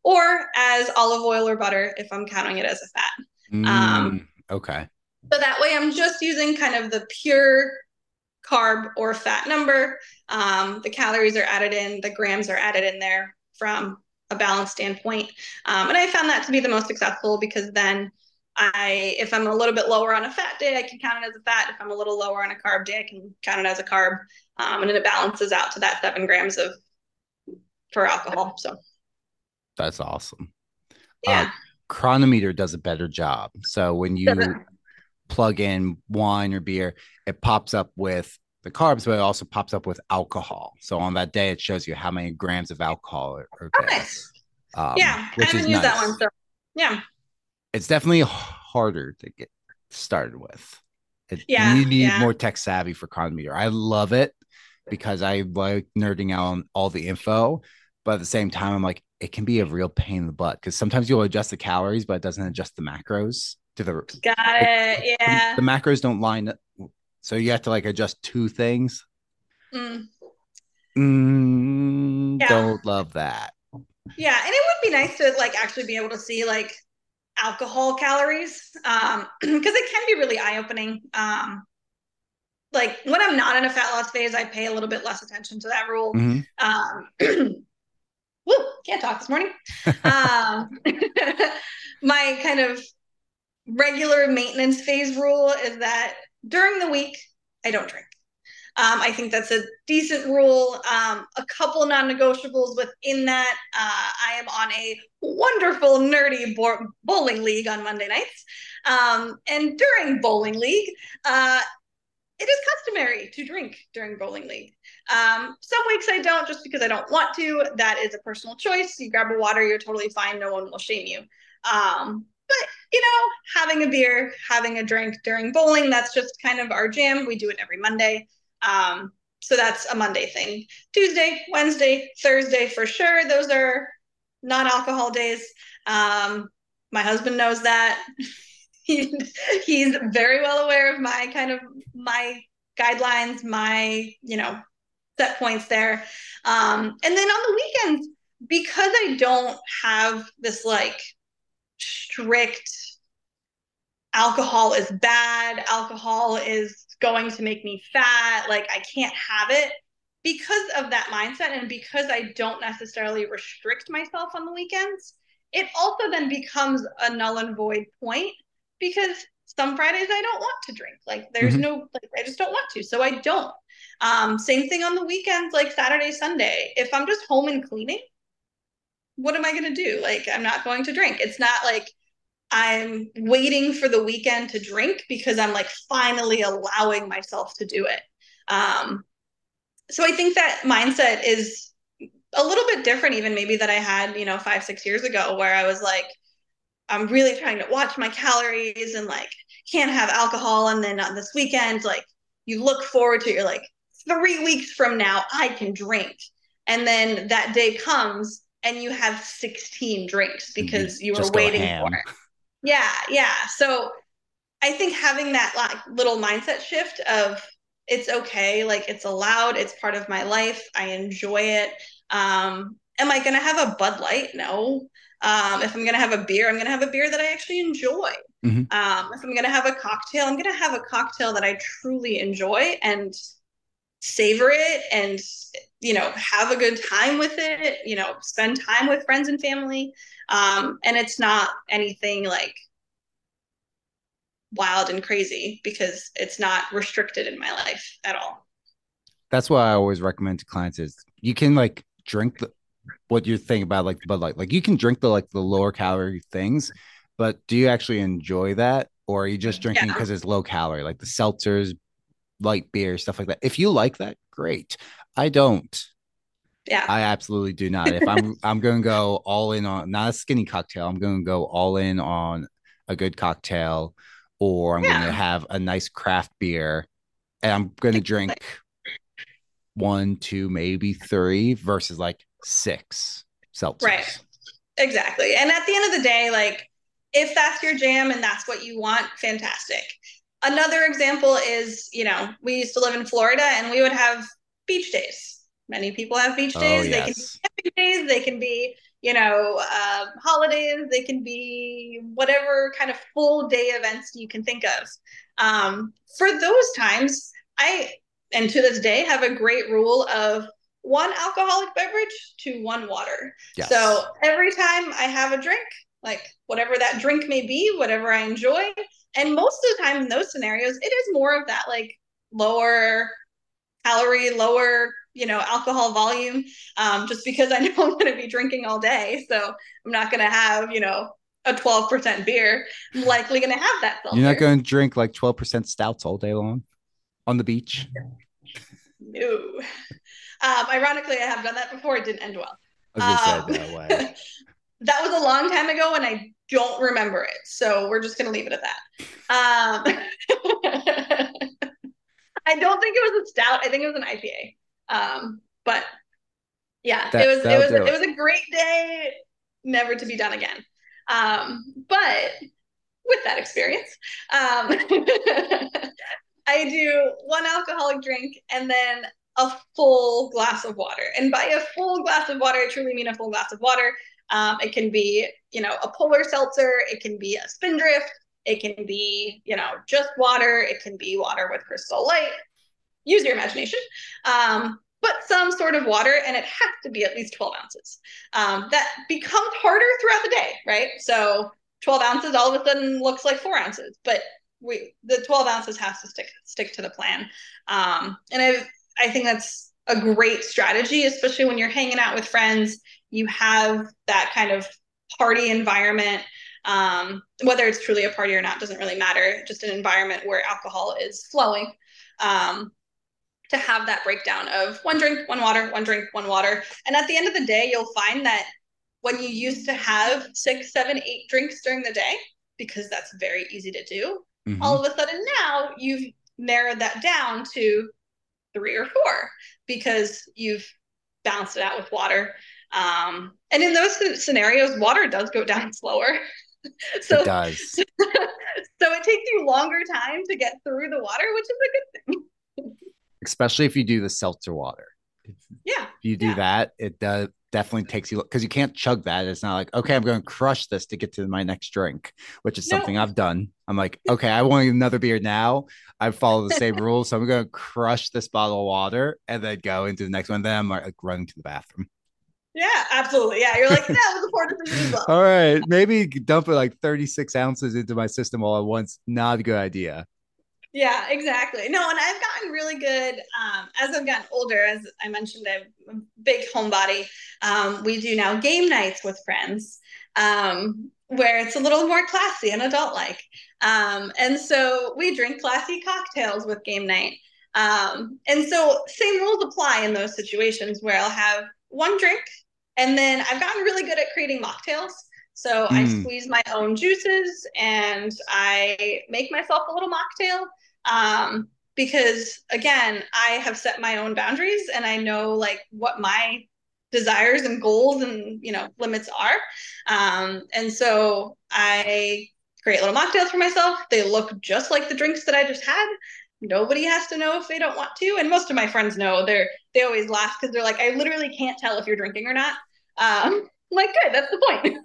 Speaker 2: or as olive oil or butter if I'm counting it as a fat.
Speaker 1: Mm, um, okay.
Speaker 2: So that way I'm just using kind of the pure carb or fat number. Um, the calories are added in, the grams are added in there from a balance standpoint. Um, and I found that to be the most successful because then I if I'm a little bit lower on a fat day, I can count it as a fat. If I'm a little lower on a carb day, I can count it as a carb. Um, and then it balances out to that seven grams of for alcohol. So
Speaker 1: that's awesome.
Speaker 2: Yeah. Uh,
Speaker 1: Cronometer does a better job. So when you plug in wine or beer, it pops up with the carbs, but it also pops up with alcohol. So on that day, it shows you how many grams of alcohol are,
Speaker 2: are oh, nice. Um, yeah, which I haven't used nice. that one. So yeah,
Speaker 1: it's definitely harder to get started with. It,
Speaker 2: yeah,
Speaker 1: you need
Speaker 2: yeah.
Speaker 1: more tech savvy for Cronometer. I love it because I like nerding out on all the info, but at the same time, I'm like, it can be a real pain in the butt because sometimes you'll adjust the calories, but it doesn't adjust the macros to the.
Speaker 2: Got it. Yeah.
Speaker 1: The, the macros don't line, up, so you have to like adjust two things. Mm. Mm, yeah. Don't love that.
Speaker 2: Yeah, and it would be nice to like actually be able to see like alcohol calories um because it can be really eye-opening um like when i'm not in a fat loss phase i pay a little bit less attention to that rule mm-hmm. um woo, can't talk this morning um my kind of regular maintenance phase rule is that during the week i don't drink um, I think that's a decent rule. Um, a couple non-negotiables within that. Uh, I am on a wonderful nerdy bo- bowling league on Monday nights, um, and during bowling league, uh, it is customary to drink during bowling league. Um, some weeks I don't, just because I don't want to. That is a personal choice. You grab a water, you're totally fine. No one will shame you. Um, but you know, having a beer, having a drink during bowling, that's just kind of our jam. We do it every Monday. Um, so that's a Monday thing. Tuesday, Wednesday, Thursday for sure. Those are non-alcohol days. Um, my husband knows that. he, he's very well aware of my kind of my guidelines, my you know set points there. Um, and then on the weekends, because I don't have this like strict alcohol is bad, alcohol is going to make me fat. Like I can't have it because of that mindset and because I don't necessarily restrict myself on the weekends. It also then becomes a null and void point because some Fridays I don't want to drink. Like there's mm-hmm. no like I just don't want to. So I don't. Um same thing on the weekends like Saturday, Sunday. If I'm just home and cleaning, what am I going to do? Like I'm not going to drink. It's not like I'm waiting for the weekend to drink because I'm like finally allowing myself to do it. Um, so I think that mindset is a little bit different, even maybe that I had, you know, five, six years ago, where I was like, I'm really trying to watch my calories and like can't have alcohol. And then on this weekend, like you look forward to, you're like, three weeks from now, I can drink. And then that day comes and you have 16 drinks because you were waiting for it. Yeah, yeah. So I think having that like little mindset shift of it's okay, like it's allowed, it's part of my life, I enjoy it. Um, am I gonna have a Bud Light? No. Um, if I'm gonna have a beer, I'm gonna have a beer that I actually enjoy. Mm-hmm. Um, if I'm gonna have a cocktail, I'm gonna have a cocktail that I truly enjoy and savor it and you know have a good time with it you know spend time with friends and family. Um, and it's not anything like wild and crazy because it's not restricted in my life at all.
Speaker 1: That's what i always recommend to clients is you can like drink the, what you're thinking about like but like like you can drink the like the lower calorie things but do you actually enjoy that or are you just drinking because yeah. it's low calorie like the seltzers light beer stuff like that if you like that great i don't
Speaker 2: yeah.
Speaker 1: I absolutely do not. If I'm I'm going to go all in on not a skinny cocktail, I'm going to go all in on a good cocktail or I'm yeah. going to have a nice craft beer and I'm going to drink one, two, maybe three versus like six seltzers.
Speaker 2: Right. Exactly. And at the end of the day, like if that's your jam and that's what you want, fantastic. Another example is, you know, we used to live in Florida and we would have beach days Many people have beach oh, days. Oh, yes. They can be days. They can be, you know, uh, holidays. They can be whatever kind of full day events you can think of. Um, for those times, I and to this day have a great rule of one alcoholic beverage to one water. Yes. So every time I have a drink, like whatever that drink may be, whatever I enjoy. And most of the time in those scenarios, it is more of that like lower calorie, lower, you know, alcohol volume, um, just because I know I'm going to be drinking all day. So I'm not going to have, you know, a 12% beer. I'm likely going to have that.
Speaker 1: Seltzer. You're not going to drink like 12% stouts all day long on the beach?
Speaker 2: No. Um, ironically, I have done that before. It didn't end well.
Speaker 1: I was um, that
Speaker 2: was a long time ago, and I don't remember it. So we're just gonna leave it at that. Um, I don't think it was a stout. I think it was an IPA. Um, but yeah, that, it was it was it. it was a great day, never to be done again. Um, but with that experience, um, I do one alcoholic drink and then a full glass of water. And by a full glass of water, I truly mean a full glass of water. Um, it can be, you know, a polar seltzer. It can be a spindrift. It can be, you know, just water. It can be water with crystal light. Use your imagination. Um, but some sort of water, and it has to be at least 12 ounces. Um, that becomes harder throughout the day, right? So 12 ounces all of a sudden looks like four ounces, but we the 12 ounces has to stick stick to the plan. Um, and I I think that's a great strategy, especially when you're hanging out with friends. You have that kind of party environment. Um, whether it's truly a party or not doesn't really matter. Just an environment where alcohol is flowing. Um, to have that breakdown of one drink, one water, one drink, one water. And at the end of the day, you'll find that when you used to have six, seven, eight drinks during the day, because that's very easy to do, mm-hmm. all of a sudden now you've narrowed that down to three or four because you've balanced it out with water. Um, and in those scenarios, water does go down slower.
Speaker 1: so it does.
Speaker 2: so it takes you longer time to get through the water, which is a good thing.
Speaker 1: Especially if you do the seltzer water.
Speaker 2: Yeah.
Speaker 1: If you do
Speaker 2: yeah.
Speaker 1: that, it does definitely takes you because you can't chug that. It's not like, okay, I'm going to crush this to get to my next drink, which is no. something I've done. I'm like, okay, I want another beer now. I follow the same rules. So I'm going to crush this bottle of water and then go into the next one. Then I'm like running to the bathroom.
Speaker 2: Yeah, absolutely. Yeah, you're like, yeah, it was a poor decision well.
Speaker 1: All right, maybe dump it like 36 ounces into my system all at once. Not a good idea.
Speaker 2: Yeah, exactly. No, and I've gotten really good um, as I've gotten older. As I mentioned, I'm a big homebody. Um, we do now game nights with friends, um, where it's a little more classy and adult like. Um, and so we drink classy cocktails with game night. Um, and so same rules apply in those situations where I'll have one drink, and then I've gotten really good at creating mocktails. So mm. I squeeze my own juices and I make myself a little mocktail um, because again, I have set my own boundaries and I know like what my desires and goals and you know limits are. Um, and so I create little mocktails for myself. They look just like the drinks that I just had. Nobody has to know if they don't want to, and most of my friends know. They're they always laugh because they're like, I literally can't tell if you're drinking or not. Um, like, good, that's the point.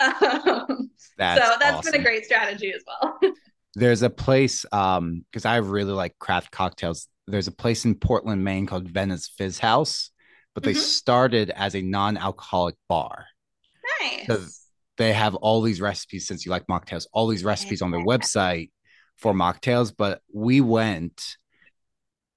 Speaker 2: um, that's so that's awesome. been a great strategy as well.
Speaker 1: there's a place um because i really like craft cocktails there's a place in portland maine called Vena's Fizz House but they mm-hmm. started as a non-alcoholic bar
Speaker 2: nice so
Speaker 1: they have all these recipes since you like mocktails all these recipes on their website for mocktails but we went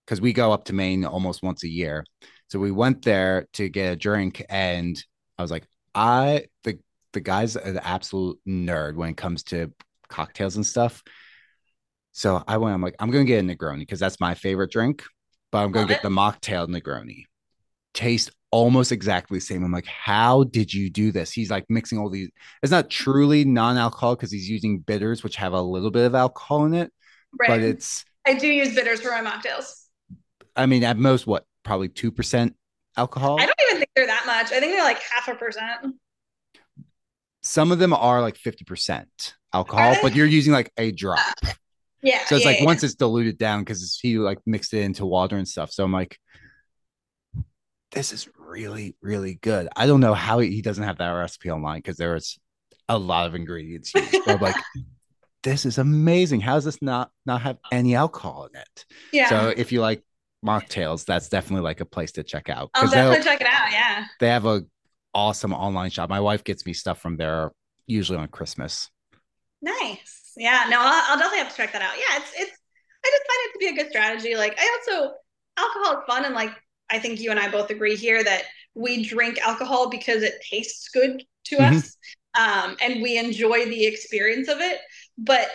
Speaker 1: because we go up to maine almost once a year. So we went there to get a drink and i was like i the the guy's are an absolute nerd when it comes to cocktails and stuff. So I went, I'm like, I'm going to get a Negroni because that's my favorite drink, but I'm going to get the mocktail Negroni. Taste almost exactly the same. I'm like, how did you do this? He's like mixing all these. It's not truly non-alcoholic because he's using bitters, which have a little bit of alcohol in it, right. but it's.
Speaker 2: I do use bitters for my mocktails.
Speaker 1: I mean, at most, what probably two percent alcohol.
Speaker 2: I don't even think they're that much. I think they're like half a percent.
Speaker 1: Some of them are like fifty percent alcohol, but you're using like a drop.
Speaker 2: Yeah.
Speaker 1: So it's
Speaker 2: yeah,
Speaker 1: like
Speaker 2: yeah.
Speaker 1: once it's diluted down because he like mixed it into water and stuff. So I'm like, this is really, really good. I don't know how he, doesn't have that recipe online because there is a lot of ingredients used. But like, this is amazing. How does this not not have any alcohol in it?
Speaker 2: Yeah.
Speaker 1: So if you like mocktails, that's definitely like a place to check out.
Speaker 2: I'll definitely check it out. Yeah.
Speaker 1: They have a awesome online shop. My wife gets me stuff from there usually on Christmas.
Speaker 2: Nice. Yeah. No, I'll, I'll definitely have to check that out. Yeah, it's it's. I just find it to be a good strategy. Like I also alcohol is fun, and like I think you and I both agree here that we drink alcohol because it tastes good to mm-hmm. us, um, and we enjoy the experience of it. But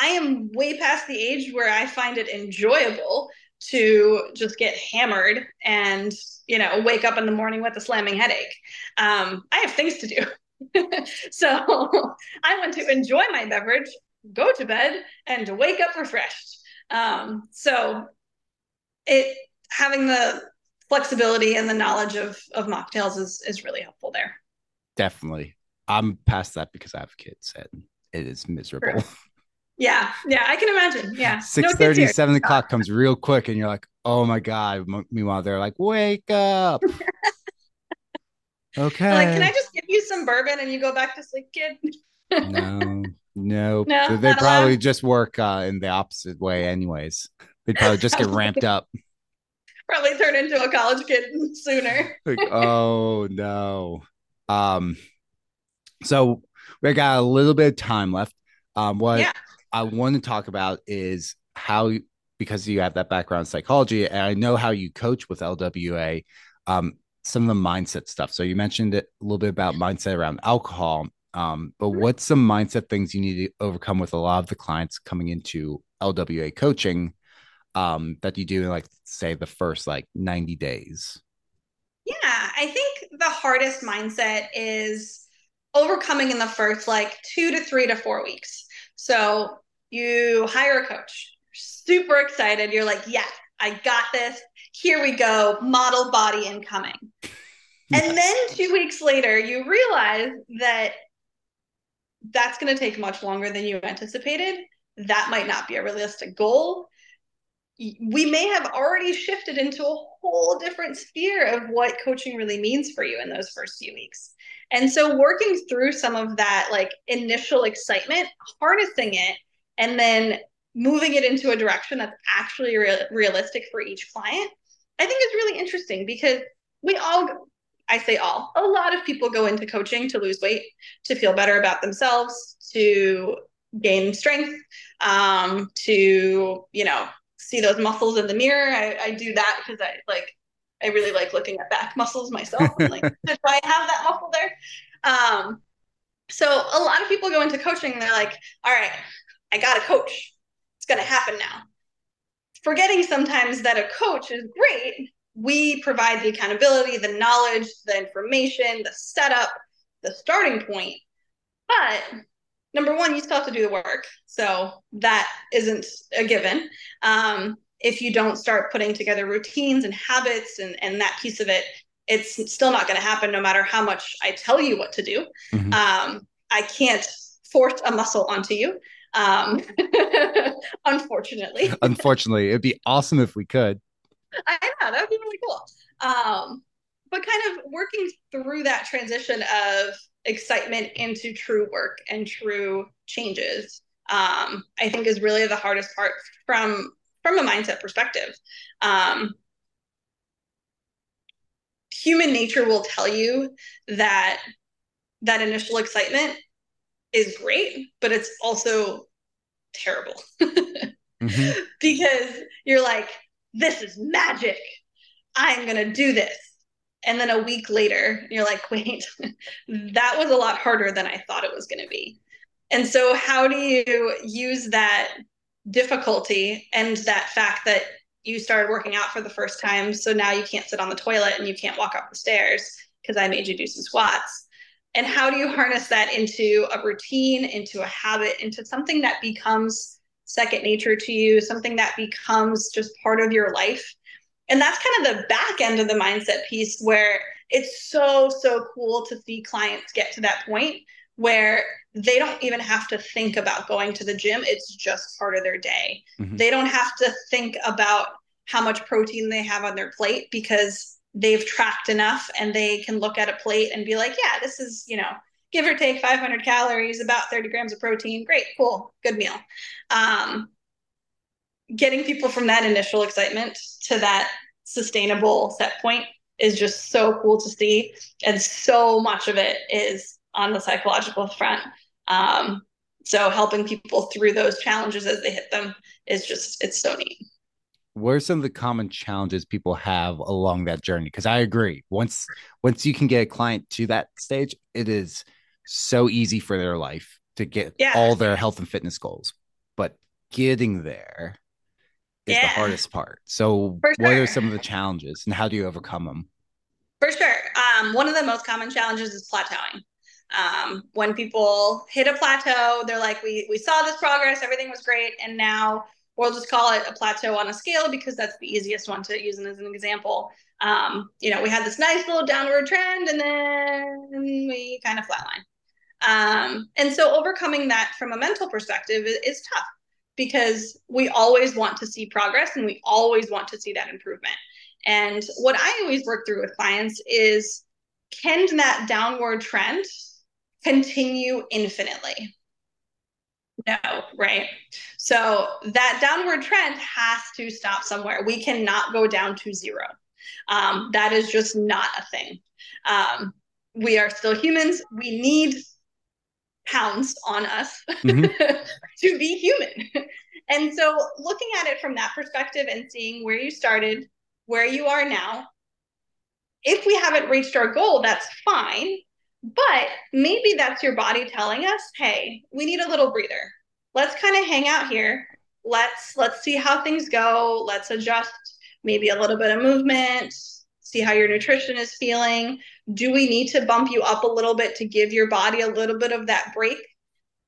Speaker 2: I am way past the age where I find it enjoyable to just get hammered and you know wake up in the morning with a slamming headache. Um, I have things to do. so I want to enjoy my beverage, go to bed, and wake up refreshed. Um, so it having the flexibility and the knowledge of of mocktails is is really helpful there.
Speaker 1: Definitely. I'm past that because I have kids and it is miserable.
Speaker 2: Yeah, yeah, I can imagine. Yeah.
Speaker 1: 6 30, 7 o'clock comes real quick and you're like, oh my God. Meanwhile, they're like, wake up. okay.
Speaker 2: Like, can I just give you some bourbon and you go back to sleep, kid?
Speaker 1: no, no. no they probably allowed. just work uh, in the opposite way, anyways. They'd probably just get ramped up.
Speaker 2: Probably turn into a college kid sooner.
Speaker 1: like, oh no. Um, so we got a little bit of time left. Um, what yeah. I want to talk about is how, because you have that background in psychology, and I know how you coach with LWA, um, some of the mindset stuff. So you mentioned it a little bit about mindset around alcohol. Um, but what's some mindset things you need to overcome with a lot of the clients coming into LWA coaching um, that you do in like say the first like 90 days?
Speaker 2: Yeah, I think the hardest mindset is overcoming in the first like two to three to four weeks. So you hire a coach, super excited. You're like, yeah, I got this. Here we go. Model body incoming. And then two weeks later, you realize that that's going to take much longer than you anticipated. That might not be a realistic goal. We may have already shifted into a whole different sphere of what coaching really means for you in those first few weeks. And so, working through some of that like initial excitement, harnessing it and then moving it into a direction that's actually re- realistic for each client i think is really interesting because we all i say all a lot of people go into coaching to lose weight to feel better about themselves to gain strength um, to you know see those muscles in the mirror i, I do that because i like i really like looking at back muscles myself and like do i have that muscle there um, so a lot of people go into coaching they're like all right I got a coach. It's going to happen now. Forgetting sometimes that a coach is great. We provide the accountability, the knowledge, the information, the setup, the starting point. But number one, you still have to do the work. So that isn't a given. Um, if you don't start putting together routines and habits and, and that piece of it, it's still not going to happen no matter how much I tell you what to do. Mm-hmm. Um, I can't force a muscle onto you. Um, unfortunately.
Speaker 1: unfortunately, it'd be awesome if we could.
Speaker 2: I know that would be really cool. Um, but kind of working through that transition of excitement into true work and true changes, um, I think is really the hardest part from from a mindset perspective. Um, human nature will tell you that that initial excitement is great, but it's also terrible mm-hmm. because you're like, this is magic. I'm going to do this. And then a week later, you're like, wait, that was a lot harder than I thought it was going to be. And so, how do you use that difficulty and that fact that you started working out for the first time? So now you can't sit on the toilet and you can't walk up the stairs because I made you do some squats and how do you harness that into a routine into a habit into something that becomes second nature to you something that becomes just part of your life and that's kind of the back end of the mindset piece where it's so so cool to see clients get to that point where they don't even have to think about going to the gym it's just part of their day mm-hmm. they don't have to think about how much protein they have on their plate because they've tracked enough and they can look at a plate and be like, yeah, this is, you know, give or take 500 calories, about 30 grams of protein. Great, cool, good meal. Um, getting people from that initial excitement to that sustainable set point is just so cool to see. And so much of it is on the psychological front. Um, so helping people through those challenges as they hit them is just, it's so neat.
Speaker 1: What are some of the common challenges people have along that journey? Because I agree, once once you can get a client to that stage, it is so easy for their life to get yeah. all their health and fitness goals. But getting there is yeah. the hardest part. So, sure. what are some of the challenges and how do you overcome them?
Speaker 2: For sure. Um, one of the most common challenges is plateauing. Um, when people hit a plateau, they're like, we, we saw this progress, everything was great, and now we'll just call it a plateau on a scale because that's the easiest one to use as an example. Um, you know, we had this nice little downward trend and then we kind of flatline. Um, and so overcoming that from a mental perspective is, is tough because we always want to see progress and we always want to see that improvement. And what I always work through with clients is can that downward trend continue infinitely? No, right? So that downward trend has to stop somewhere. We cannot go down to zero. Um, that is just not a thing. Um, we are still humans. We need pounds on us mm-hmm. to be human. And so looking at it from that perspective and seeing where you started, where you are now, if we haven't reached our goal, that's fine. But maybe that's your body telling us, hey, we need a little breather. Let's kind of hang out here. Let's let's see how things go. Let's adjust maybe a little bit of movement, see how your nutrition is feeling. Do we need to bump you up a little bit to give your body a little bit of that break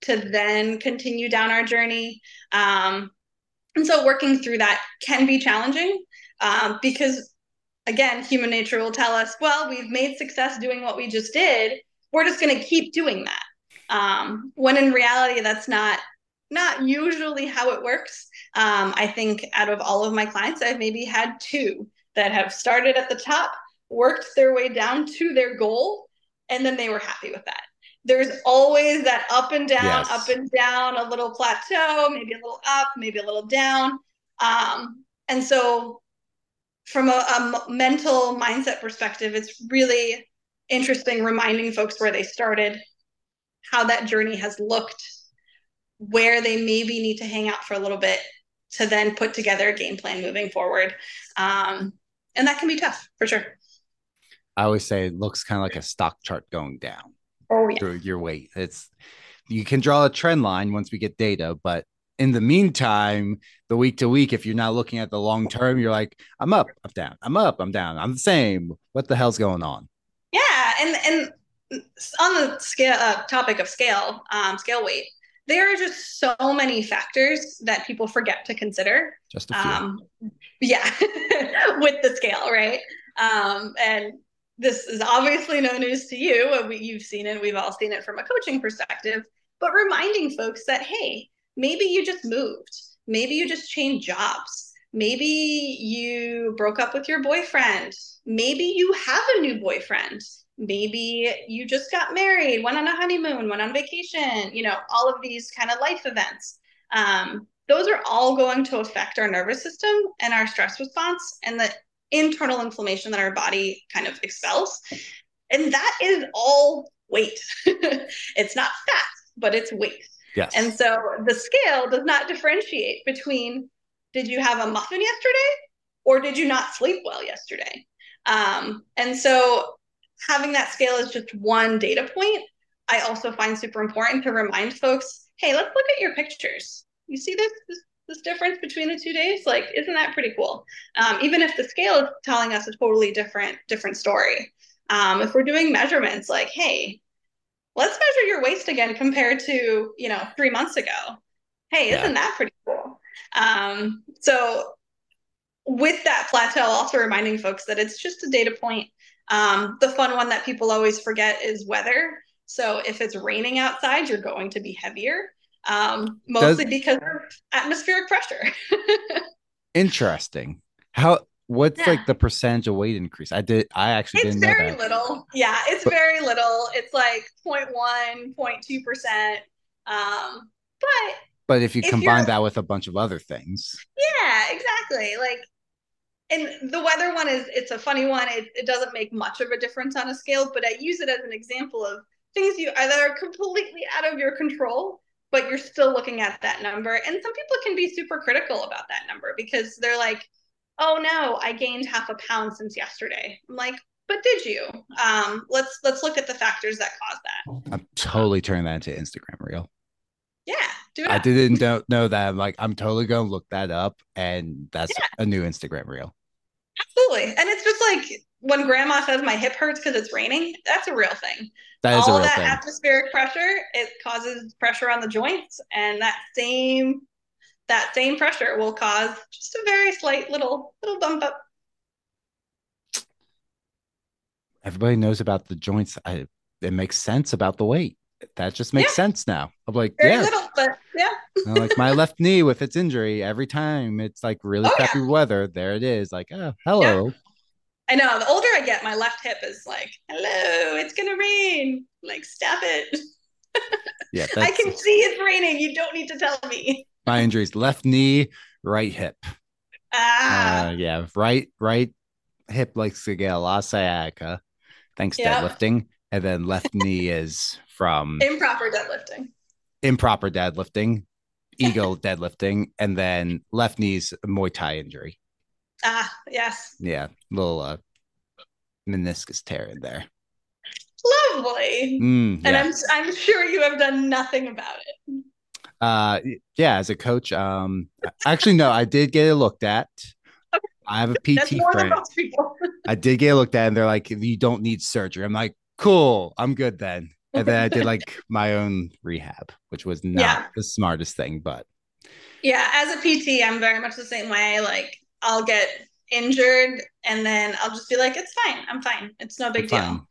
Speaker 2: to then continue down our journey? Um, and so working through that can be challenging um, because, again, human nature will tell us, well, we've made success doing what we just did. We're just going to keep doing that. Um, when in reality, that's not not usually how it works. Um, I think out of all of my clients, I've maybe had two that have started at the top, worked their way down to their goal, and then they were happy with that. There's always that up and down, yes. up and down, a little plateau, maybe a little up, maybe a little down. Um, and so, from a, a mental mindset perspective, it's really interesting reminding folks where they started, how that journey has looked, where they maybe need to hang out for a little bit to then put together a game plan moving forward. Um, and that can be tough for sure.
Speaker 1: I always say it looks kind of like a stock chart going down
Speaker 2: oh, yeah.
Speaker 1: through your weight. It's you can draw a trend line once we get data, but in the meantime, the week to week, if you're not looking at the long term, you're like, I'm up, I'm down, I'm up, I'm down, I'm the same. What the hell's going on?
Speaker 2: Yeah, and and on the scale uh, topic of scale, um, scale weight, there are just so many factors that people forget to consider.
Speaker 1: Just a few. Um,
Speaker 2: yeah, with the scale, right? Um, and this is obviously no news to you. We, you've seen it. We've all seen it from a coaching perspective. But reminding folks that hey, maybe you just moved. Maybe you just changed jobs. Maybe you broke up with your boyfriend. Maybe you have a new boyfriend maybe you just got married, went on a honeymoon, went on vacation, you know, all of these kind of life events. Um, those are all going to affect our nervous system and our stress response and the internal inflammation that our body kind of expels. And that is all weight. it's not fat, but it's weight.
Speaker 1: Yes.
Speaker 2: And so the scale does not differentiate between did you have a muffin yesterday or did you not sleep well yesterday? Um, and so having that scale is just one data point. I also find super important to remind folks, hey, let's look at your pictures. You see this this, this difference between the two days? Like, isn't that pretty cool? Um, even if the scale is telling us a totally different different story. Um, if we're doing measurements, like, hey, let's measure your waist again compared to you know three months ago. Hey, isn't that pretty cool? Um, so with that plateau, also reminding folks that it's just a data point. Um, the fun one that people always forget is weather. So if it's raining outside, you're going to be heavier, um, mostly Does, because of atmospheric pressure.
Speaker 1: interesting. How what's yeah. like the percentage of weight increase? I did I actually
Speaker 2: it's
Speaker 1: didn't
Speaker 2: know very little. Yeah, it's but, very little. It's like 0. 0.1, 0.2 percent. Um, but
Speaker 1: but if you if combine that with a bunch of other things.
Speaker 2: Yeah, exactly. Like and the weather one is it's a funny one. It, it doesn't make much of a difference on a scale, but I use it as an example of things you that are completely out of your control, but you're still looking at that number. And some people can be super critical about that number because they're like, "Oh no, I gained half a pound since yesterday." I'm like, "But did you?" Um, let's let's look at the factors that caused that.
Speaker 1: I'm totally turning that into Instagram reel.
Speaker 2: Yeah, do it.
Speaker 1: I didn't know, know that. I'm like, I'm totally gonna look that up, and that's
Speaker 2: Yeah.
Speaker 1: a new Instagram reel.
Speaker 2: Absolutely. And it's just like when grandma says my hip hurts because it's raining, that's a real thing.
Speaker 1: That is
Speaker 2: All
Speaker 1: a real
Speaker 2: that
Speaker 1: thing.
Speaker 2: atmospheric pressure, it causes pressure on the joints, and that same that same pressure will cause just a very slight little little bump up.
Speaker 1: Everybody knows about the joints. I, it makes sense about the weight. That just makes
Speaker 2: Yeah.
Speaker 1: sense now. I'm like,
Speaker 2: Very
Speaker 1: yeah,
Speaker 2: little, but yeah.
Speaker 1: Like my left knee with its injury. Every time it's like really
Speaker 2: Oh, yeah.
Speaker 1: crappy weather, there it is. Like, oh, hello.
Speaker 2: I know. The older I get, my left hip is like, "Hello, it's gonna rain." Like, stop it.
Speaker 1: Yeah,
Speaker 2: I can see it's raining. You don't need to tell me.
Speaker 1: my injuries. Left knee, right hip.
Speaker 2: Ah,
Speaker 1: Uh, yeah, right, right hip likes to get a lot of sciatica, thanks to
Speaker 2: Yeah.
Speaker 1: deadlifting, and then left knee is from
Speaker 2: improper deadlifting.
Speaker 1: improper deadlifting, ego deadlifting, and then left knee's Muay Thai injury.
Speaker 2: Ah, yes.
Speaker 1: Yeah, little uh, meniscus tear in there.
Speaker 2: Lovely.
Speaker 1: Mm,
Speaker 2: And
Speaker 1: yeah.
Speaker 2: I'm I'm sure you have done nothing about it.
Speaker 1: Uh, yeah, as a coach, um, actually, no, I did get it looked at. I have a PT friend. I did get it looked at, and they're like, "You don't need surgery." I'm like, "Cool, I'm good then." And then I did like my own rehab, which was not
Speaker 2: Yeah.
Speaker 1: the smartest thing, but
Speaker 2: Yeah, as a PT, I'm very much the same way. Like I'll get injured and then I'll just be like, it's fine. I'm fine. It's no big deal.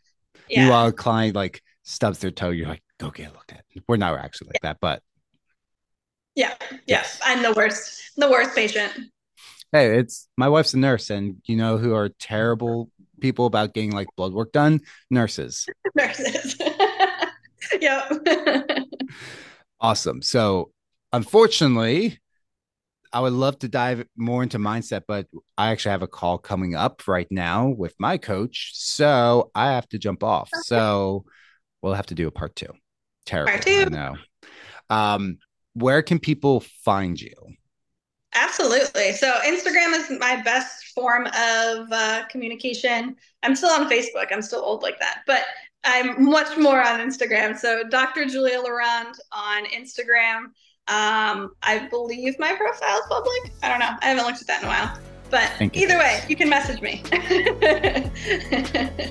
Speaker 2: Yeah.
Speaker 1: Meanwhile, a client like stubs their toe, you're like, "Go get looked at." We're not actually like that, but
Speaker 2: Yeah. Yes. I'm the worst. The worst patient.
Speaker 1: hey, it's my wife's a nurse, and you know who are terrible people about getting like blood work done? Nurses.
Speaker 2: Nurses. yep.
Speaker 1: Awesome. So, unfortunately, I would love to dive more into mindset, but I actually have a call coming up right now with my coach. So, I have to jump off. So, we'll have to do a part two. Terrible.
Speaker 2: Part
Speaker 1: I
Speaker 2: two.
Speaker 1: know. Um, where can people find you?
Speaker 2: Absolutely. So Instagram is my best form of uh, communication. I'm still on Facebook. I'm still old like that, but I'm much more on Instagram. So Dr. Julia Lerond on Instagram. Um, I believe my profile is public. I don't know. I haven't looked at that in a while. But
Speaker 1: Thank you.
Speaker 2: either way, you can message me.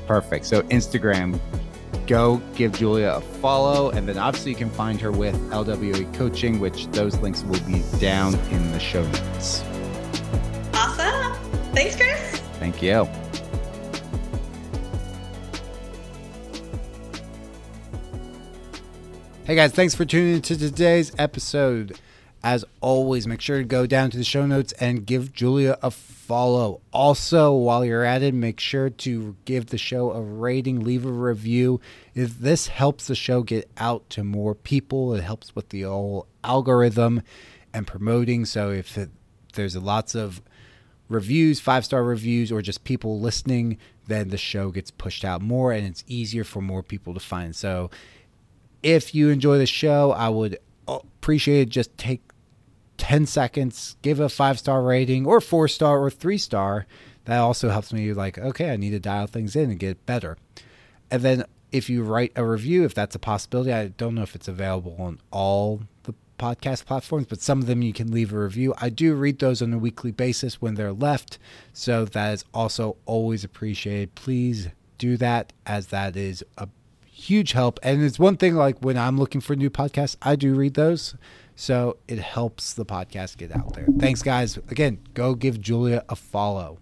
Speaker 1: Perfect. So, Instagram, go give Julia a follow. And then obviously, you can find her with LWA Coaching, which those links will be down in the show notes.
Speaker 2: awesome. Thanks, Chris.
Speaker 1: Thank you. Hey guys, thanks for tuning into today's episode. As always, make sure to go down to the show notes and give Julia a follow. Also, while you're at it, make sure to give the show a rating, leave a review. If this helps the show get out to more people, it helps with the whole algorithm and promoting. So if it, there's lots of reviews, five star reviews, or just people listening, then the show gets pushed out more and it's easier for more people to find. So if you enjoy the show, I would uh, appreciate it. Just take 10 seconds, give a five star rating or four star or three star. That also helps me, like, okay, I need to dial things in and get better. And then if you write a review, if that's a possibility, I don't know if it's available on all the podcast platforms, but some of them you can leave a review. I do read those on a weekly basis when they're left. So that is also always appreciated. Please do that as that is a huge help. And it's one thing like when I'm looking for new podcasts, I do read those. So it helps the podcast get out there. Thanks, guys. Again, go give Julia a follow.